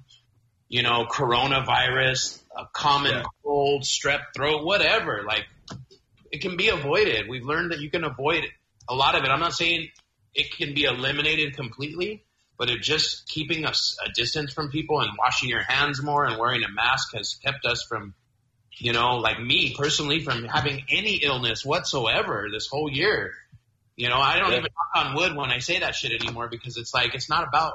S3: you know, coronavirus, a common
S2: Yeah.
S3: cold, strep throat, whatever. Like it can be avoided. We've learned that you can avoid a lot of it. I'm not saying it can be eliminated completely, but it just keeping us a distance from people and washing your hands more and wearing a mask has kept us from, you know, like me personally, from having any illness whatsoever this whole year. You know, I don't
S2: Yeah.
S3: even knock on wood when I say that shit anymore because it's like it's not about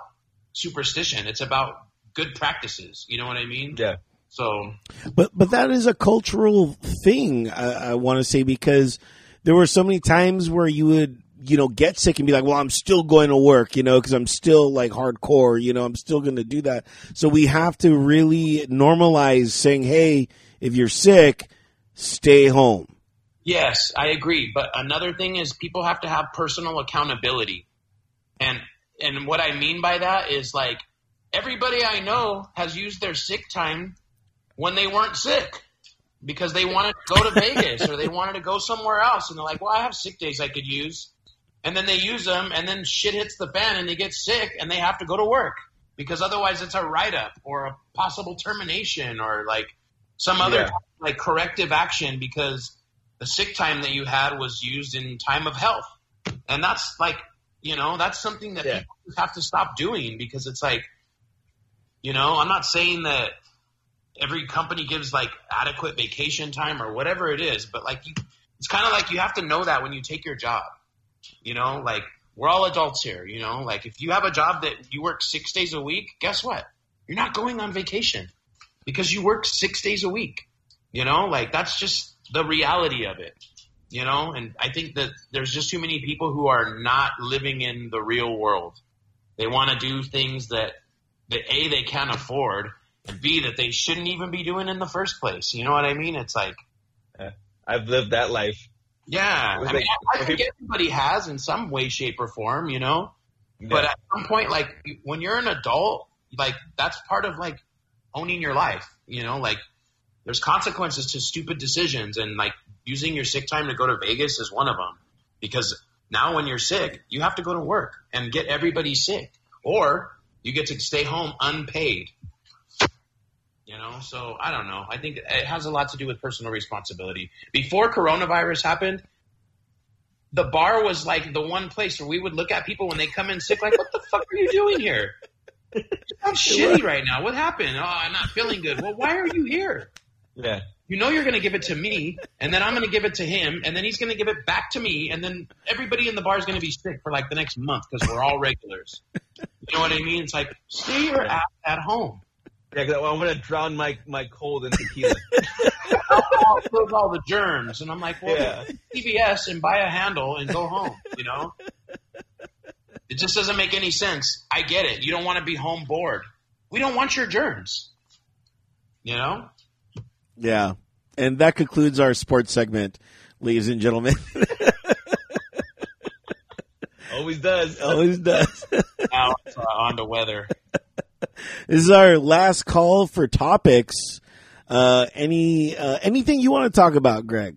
S3: superstition; it's about good practices. You know what I mean?
S2: Yeah.
S3: So
S1: But but that is a cultural thing. I, I want to say because there were so many times where you would you know get sick and be like, well, I'm still going to work, you know, because I'm still like hardcore, you know, I'm still going to do that. So we have to really normalize saying, hey, if you're sick, stay home.
S3: Yes, I agree. But another thing is people have to have personal accountability. And and what I mean by that is like everybody I know has used their sick time when they weren't sick because they wanted to go to Vegas or they wanted to go somewhere else and they're like, "Well, I have sick days I could use." And then they use them and then shit hits the fan and they get sick and they have to go to work because otherwise it's a write up or a possible termination or like some other
S2: Yeah.
S3: like corrective action because the sick time that you had was used in time of health. And that's like, you know, that's something that
S2: Yeah.
S3: people have to stop doing because it's like, you know, I'm not saying that every company gives like adequate vacation time or whatever it is, but like you, it's kind of like you have to know that when you take your job, you know, like we're all adults here, you know, like if you have a job that you work six days a week, guess what? You're not going on vacation because you work six days a week, you know, like that's just the reality of it, you know, and I think that there's just too many people who are not living in the real world. They want to do things that, that A, they can't afford, and B, that they shouldn't even be doing in the first place. You know what I mean? It's like,
S2: I've lived that life.
S3: yeah, I mean,
S2: like-
S3: I think everybody has in some way, shape, or form, you know. But at some point, like when you're an adult, like that's part of like owning your life. You know, like there's consequences to stupid decisions, and like using your sick time to go to Vegas is one of them. Because now, when you're sick, you have to go to work and get everybody sick, or you get to stay home unpaid. You know, so I don't know. I think it has a lot to do with personal responsibility. Before coronavirus happened, the bar was like the one place where we would look at people when they come in sick, like, what the fuck are you doing here? I'm shitty right now. What happened? Oh, I'm not feeling good. Well, why are you here?
S2: Yeah.
S3: You know you're going to give it to me, and then I'm going to give it to him, and then he's going to give it back to me, and then everybody in the bar is going to be sick for like the next month because we're all regulars. You know what I mean? It's like stay your ass at home.
S2: Yeah, 'cause I'm gonna drown my my cold in tequila.
S3: Kills all the germs, and I'm like, well,
S2: Yeah.
S3: CVS and buy a handle and go home. You know, it just doesn't make any sense. I get it. You don't want to be home bored. We don't want your germs. You know.
S1: Yeah. And that concludes our sports segment, ladies and gentlemen.
S2: Always does.
S1: Always does.
S3: Now it's uh, on to weather.
S1: This is our last call for topics. Uh, any uh, anything you want to talk about, Greg?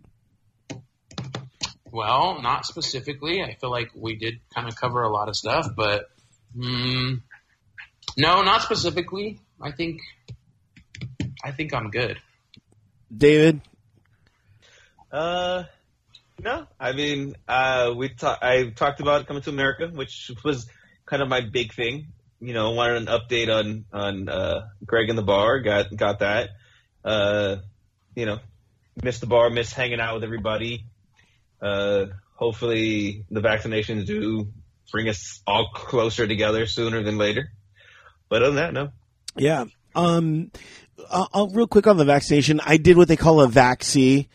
S3: Well, not specifically. I feel like we did kind of cover a lot of stuff, but mm, no, not specifically. I think I think I'm good.
S1: David?
S2: Uh, no. I mean, uh, we ta- I talked about coming to America, which was kind of my big thing. You know, wanted an update on on uh, Greg in the bar. Got got that. Uh, you know, missed the bar, missed hanging out with everybody. Uh, hopefully the vaccinations do bring us all closer together sooner than later. But other than that, no.
S1: Yeah. Um, uh, uh, real quick on the vaccination, I did what they call a vaccine.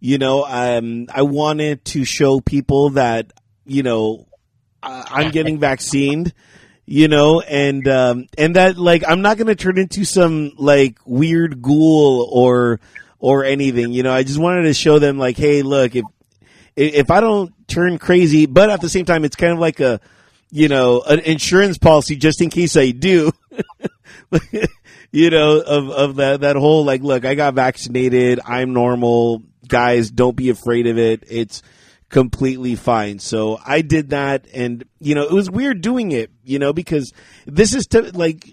S1: You know, um, I wanted to show people that, you know, uh, I'm getting vaccinated, you know, and, um, and that, like, I'm not going to turn into some, like, weird ghoul or, or anything, you know, I just wanted to show them, like, hey, look, if, if I don't turn crazy, but at the same time, it's kind of like a, you know, an insurance policy just in case I do. you know, of, of that, that whole, like, look, I got vaccinated. I'm normal. Guys, don't be afraid of it. It's completely fine. So I did that and, you know, it was weird doing it, you know, because this is to, like,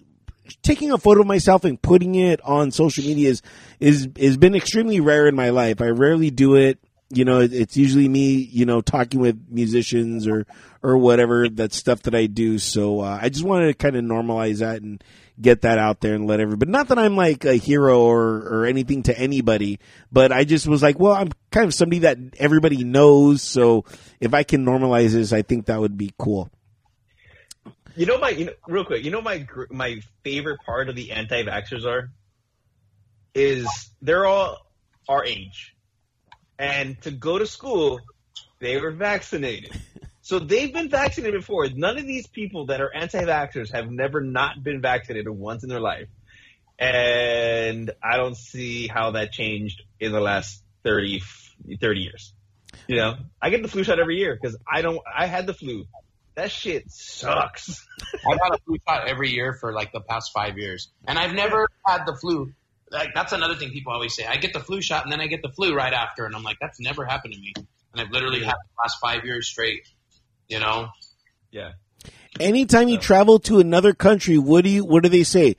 S1: taking a photo of myself and putting it on social media is, is, has been extremely rare in my life. I rarely do it. You know, it's usually me, you know, talking with musicians or, or whatever. that stuff that I do. So, uh, I just wanted to kind of normalize that and get that out there and let everybody, not that I'm like a hero or, or anything to anybody, but I just was like, well, I'm kind of somebody that everybody knows. So if I can normalize this, I think that would be cool.
S2: You know my, you know, real quick. You know my my favorite part of the anti-vaxxers are is they're all our age, and to go to school, they were vaccinated. So they've been vaccinated before. None of these people that are anti-vaxxers have never not been vaccinated once in their life, and I don't see how that changed in the last 30, 30 years. You know, I get the flu shot every year because I don't. I had the flu. That shit sucks.
S3: I got a flu shot every year for like the past five years, and I've never had the flu. Like that's another thing people always say. I get the flu shot and then I get the flu right after, and I'm like, that's never happened to me. And I've literally had the last five years straight. You know,
S2: Yeah.
S1: Anytime you travel to another country, what do you, what do they say?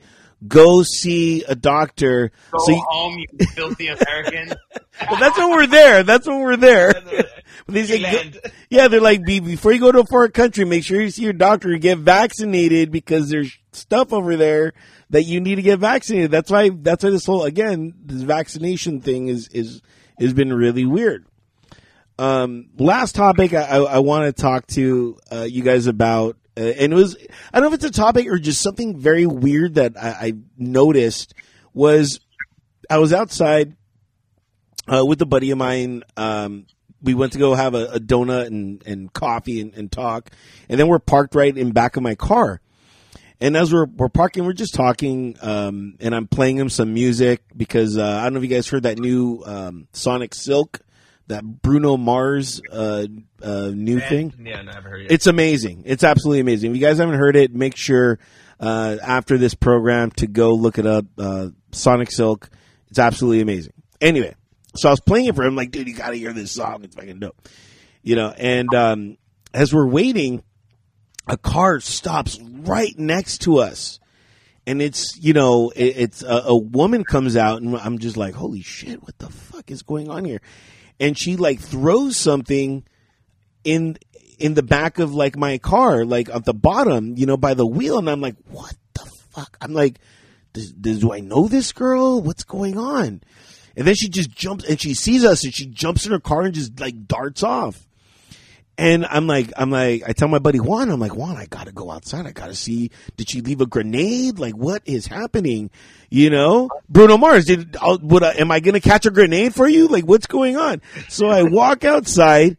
S1: Go see a doctor.
S3: go
S1: So you,
S3: home, you filthy American.
S1: Well, that's when we're there. That's when we're there. They say, go- yeah, they're like, before you go to a foreign country, make sure you see your doctor and get vaccinated because there's stuff over there that you need to get vaccinated. That's why, that's why this whole, again, this vaccination thing is, is, has been really weird. Um, last topic I, I, I want to talk to uh, you guys about, uh, and it was, I don't know if it's a topic or just something very weird that I, I noticed was I was outside uh, with a buddy of mine. Um, we went to go have a, a donut and, and coffee and, and talk, and then we're parked right in back of my car. And as we're we're parking, we're just talking, um, and I'm playing him some music because uh, I don't know if you guys heard that new um, Sonic Silk, that Bruno Mars uh, uh, new thing.
S2: Yeah, no, I haven't heard yet.
S1: It's amazing. It's absolutely amazing. If you guys haven't heard it, make sure uh, after this program to go look it up. Uh, Sonic Silk. It's absolutely amazing. Anyway, so I was playing it for him. Like, dude, you got to hear this song. It's fucking dope. You know, and um, as we're waiting, a car stops right next to us. And it's, you know, it, it's a, a woman comes out and I'm just like, holy shit, what the fuck is going on here? And she like throws something in in the back of like my car, like at the bottom, you know, by the wheel, and I'm like, what the fuck? I'm like, does, does, do I know this girl? What's going on? And then she just jumps and she sees us and she jumps in her car and just like darts off. And I'm like, I'm like, I tell my buddy Juan, I'm like, Juan, I gotta go outside. I gotta see, did she leave a grenade? Like, what is happening? You know, Bruno Mars, did, I'll, would I, am I gonna catch a grenade for you? Like, what's going on? So I walk outside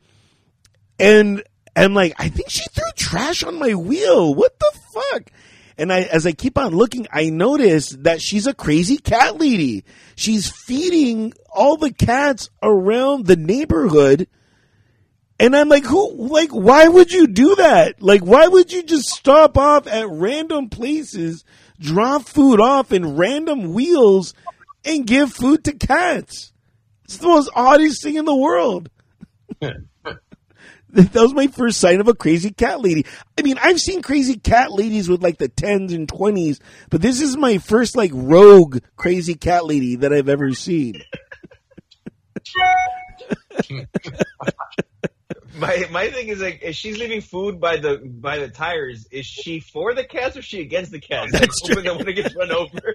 S1: and, I'm like, I think she threw trash on my wheel. What the fuck? And I, as I keep on looking, I notice that she's a crazy cat lady. She's feeding all the cats around the neighborhood. And I'm like, who, like, why would you do that? Like, why would you just stop off at random places, drop food off in random wheels, and give food to cats? It's the most oddest thing in the world. that was my first sign of a crazy cat lady. I mean, I've seen crazy cat ladies with like the tens and twenties, but this is my first like rogue crazy cat lady that I've ever seen.
S2: my my thing is like, if she's leaving food by the by the tires, is she for the cats or is she against the cats?
S1: That's
S2: Like, hoping that when it gets run over.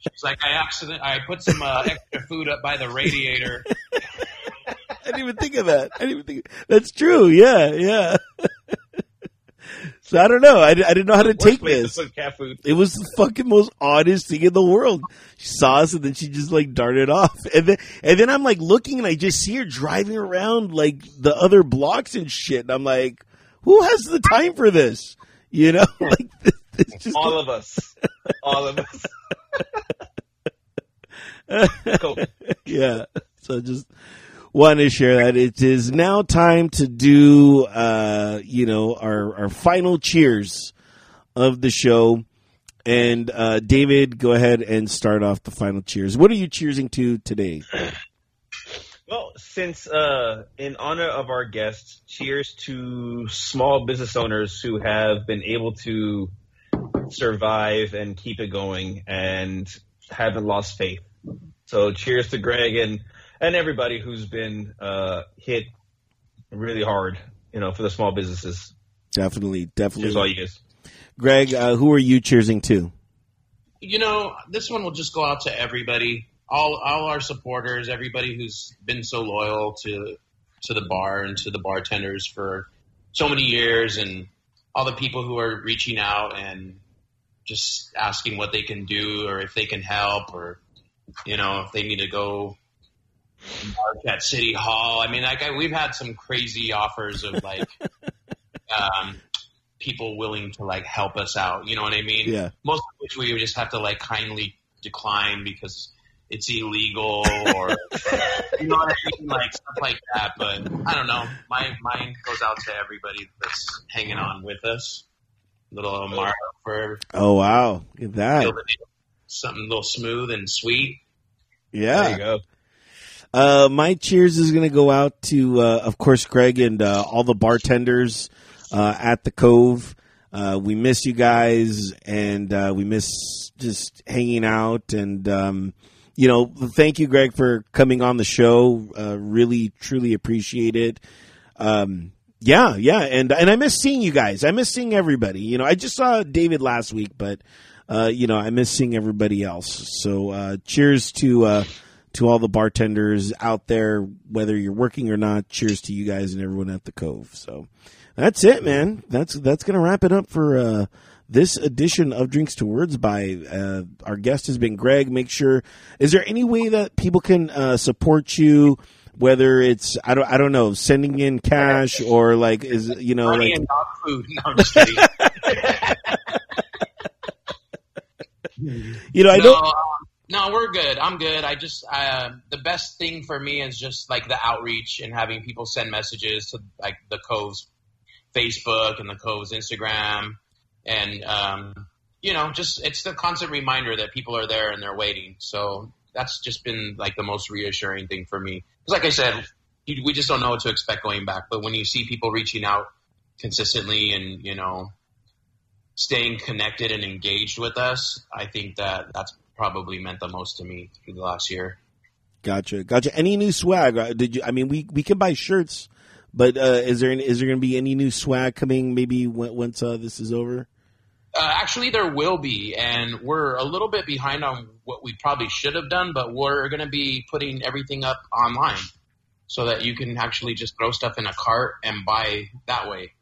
S3: She's like, I accident, I put some uh, extra food up by the radiator.
S1: I didn't even think of that. I didn't even think that's true. Yeah, yeah. so I don't know. I, I didn't know how to take this. It was the fucking most oddest thing in the world. She saw us and then she just like darted off. And then and then I'm like looking and I just see her driving around like the other blocks and shit. And I'm like, who has the time for this? You know, like it's just
S2: All of us. All of us. Cool.
S1: yeah. So just want to share that it is now time to do uh you know our our final cheers of the show. And uh David, go ahead and start off the final cheers. What are you cheersing to today?
S2: Well, since uh, in honor of our guests, cheers to small business owners who have been able to survive and keep it going and haven't lost faith. So, cheers to Greg and and everybody who's been uh, hit really hard, you know, for the small businesses.
S1: Definitely, definitely.
S2: Cheers, all you guys.
S1: Greg, uh, who are you cheersing to?
S3: You know, this one will just go out to everybody, all all our supporters, everybody who's been so loyal to to the bar and to the bartenders for so many years, and all the people who are reaching out and just asking what they can do or if they can help or you know if they need to go march at City Hall. I mean, like I, we've had some crazy offers of like um, people willing to like help us out. You know what I mean?
S1: Yeah.
S3: Most of which we would just have to like kindly decline because it's illegal or you know what I mean, like stuff like that. But I don't know. My mine goes out to everybody that's hanging on with us. Little Omar for
S1: Oh wow, look at that.
S3: something a little smooth and sweet.
S1: Yeah, there
S2: you go.
S1: Uh, my cheers is going to go out to, uh, of course, Greg and uh, all the bartenders uh, at the Cove. Uh, we miss you guys, and uh, we miss just hanging out. And um, you know, thank you, Greg, for coming on the show. Really, truly appreciate it. Um, yeah, yeah, and and I miss seeing you guys. I miss seeing everybody. You know, I just saw David last week, but you know, I miss seeing everybody else. So, cheers to to all the bartenders out there, whether you're working or not. Cheers to you guys and everyone at the Cove. So, that's it, man. That's that's gonna wrap it up for uh, this edition of Drinks to Words. By uh, our guest has been Greg. Make sure is there any way that people can uh, support you? Whether it's I don't I don't know sending in cash or like is you know
S3: Money
S1: like
S3: food. No, I'm just kidding.
S1: you know I
S3: no,
S1: don't
S3: um, no, we're good. I'm good. I just uh, the best thing for me is just like the outreach and having people send messages to like the Cove's Facebook and the Cove's Instagram, and um, you know, just it's the constant reminder that people are there and they're waiting. So that's just been like the most reassuring thing for me. Because, like I said, you, we just don't know what to expect going back. But when you see people reaching out consistently and you know staying connected and engaged with us, I think that that's probably meant the most to me through the last year.
S1: Gotcha, gotcha. Any new swag? Uh, Did you? I mean, we we can buy shirts, but uh, is there is there going to be any new swag coming? Maybe when, once uh, this is over.
S3: Uh, actually, there will be, and we're a little bit behind on what we probably should have done, but we're going to be putting everything up online. so that you can actually just throw stuff in a cart and buy that way.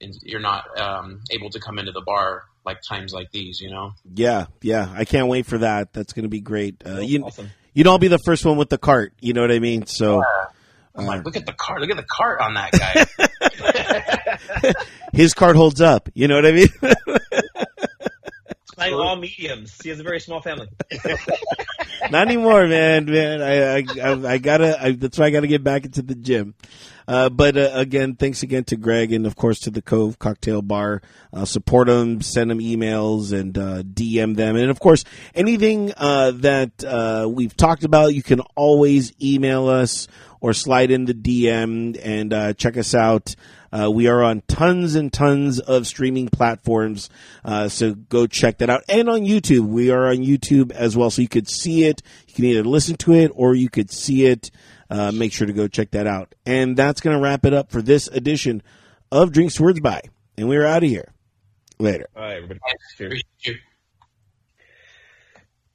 S3: And you're not um, able to come into the bar like times like these, you know.
S1: Yeah, yeah. I can't wait for that. That's going to be great. Uh, you,
S2: awesome.
S1: you'd all be the first one with the cart. You know what I mean? So
S3: I'm
S1: Uh,
S3: like, look at the cart, look at the cart on that guy.
S1: his cart holds up. You know what I mean?
S2: Like all mediums. He has a very small family.
S1: Not anymore, man. Man, I, I, I, I gotta. I, that's why I gotta get back into the gym. Uh, but uh, again, thanks again to Greg and of course to the Cove Cocktail Bar. Uh, support them, send them emails, and uh, DM them. And of course, anything uh, that uh, we've talked about, you can always email us or slide in the DM and uh, check us out. Uh, we are on tons and tons of streaming platforms, uh, so go check that out. And on YouTube, we are on YouTube as well, so you could see it. You can either listen to it or you could see it. Uh, make sure to go check that out. And that's going to wrap it up for this edition of Drinks Words By. And we're out of here. Later.
S2: All right, everybody. Cheers.
S3: Appreciate you.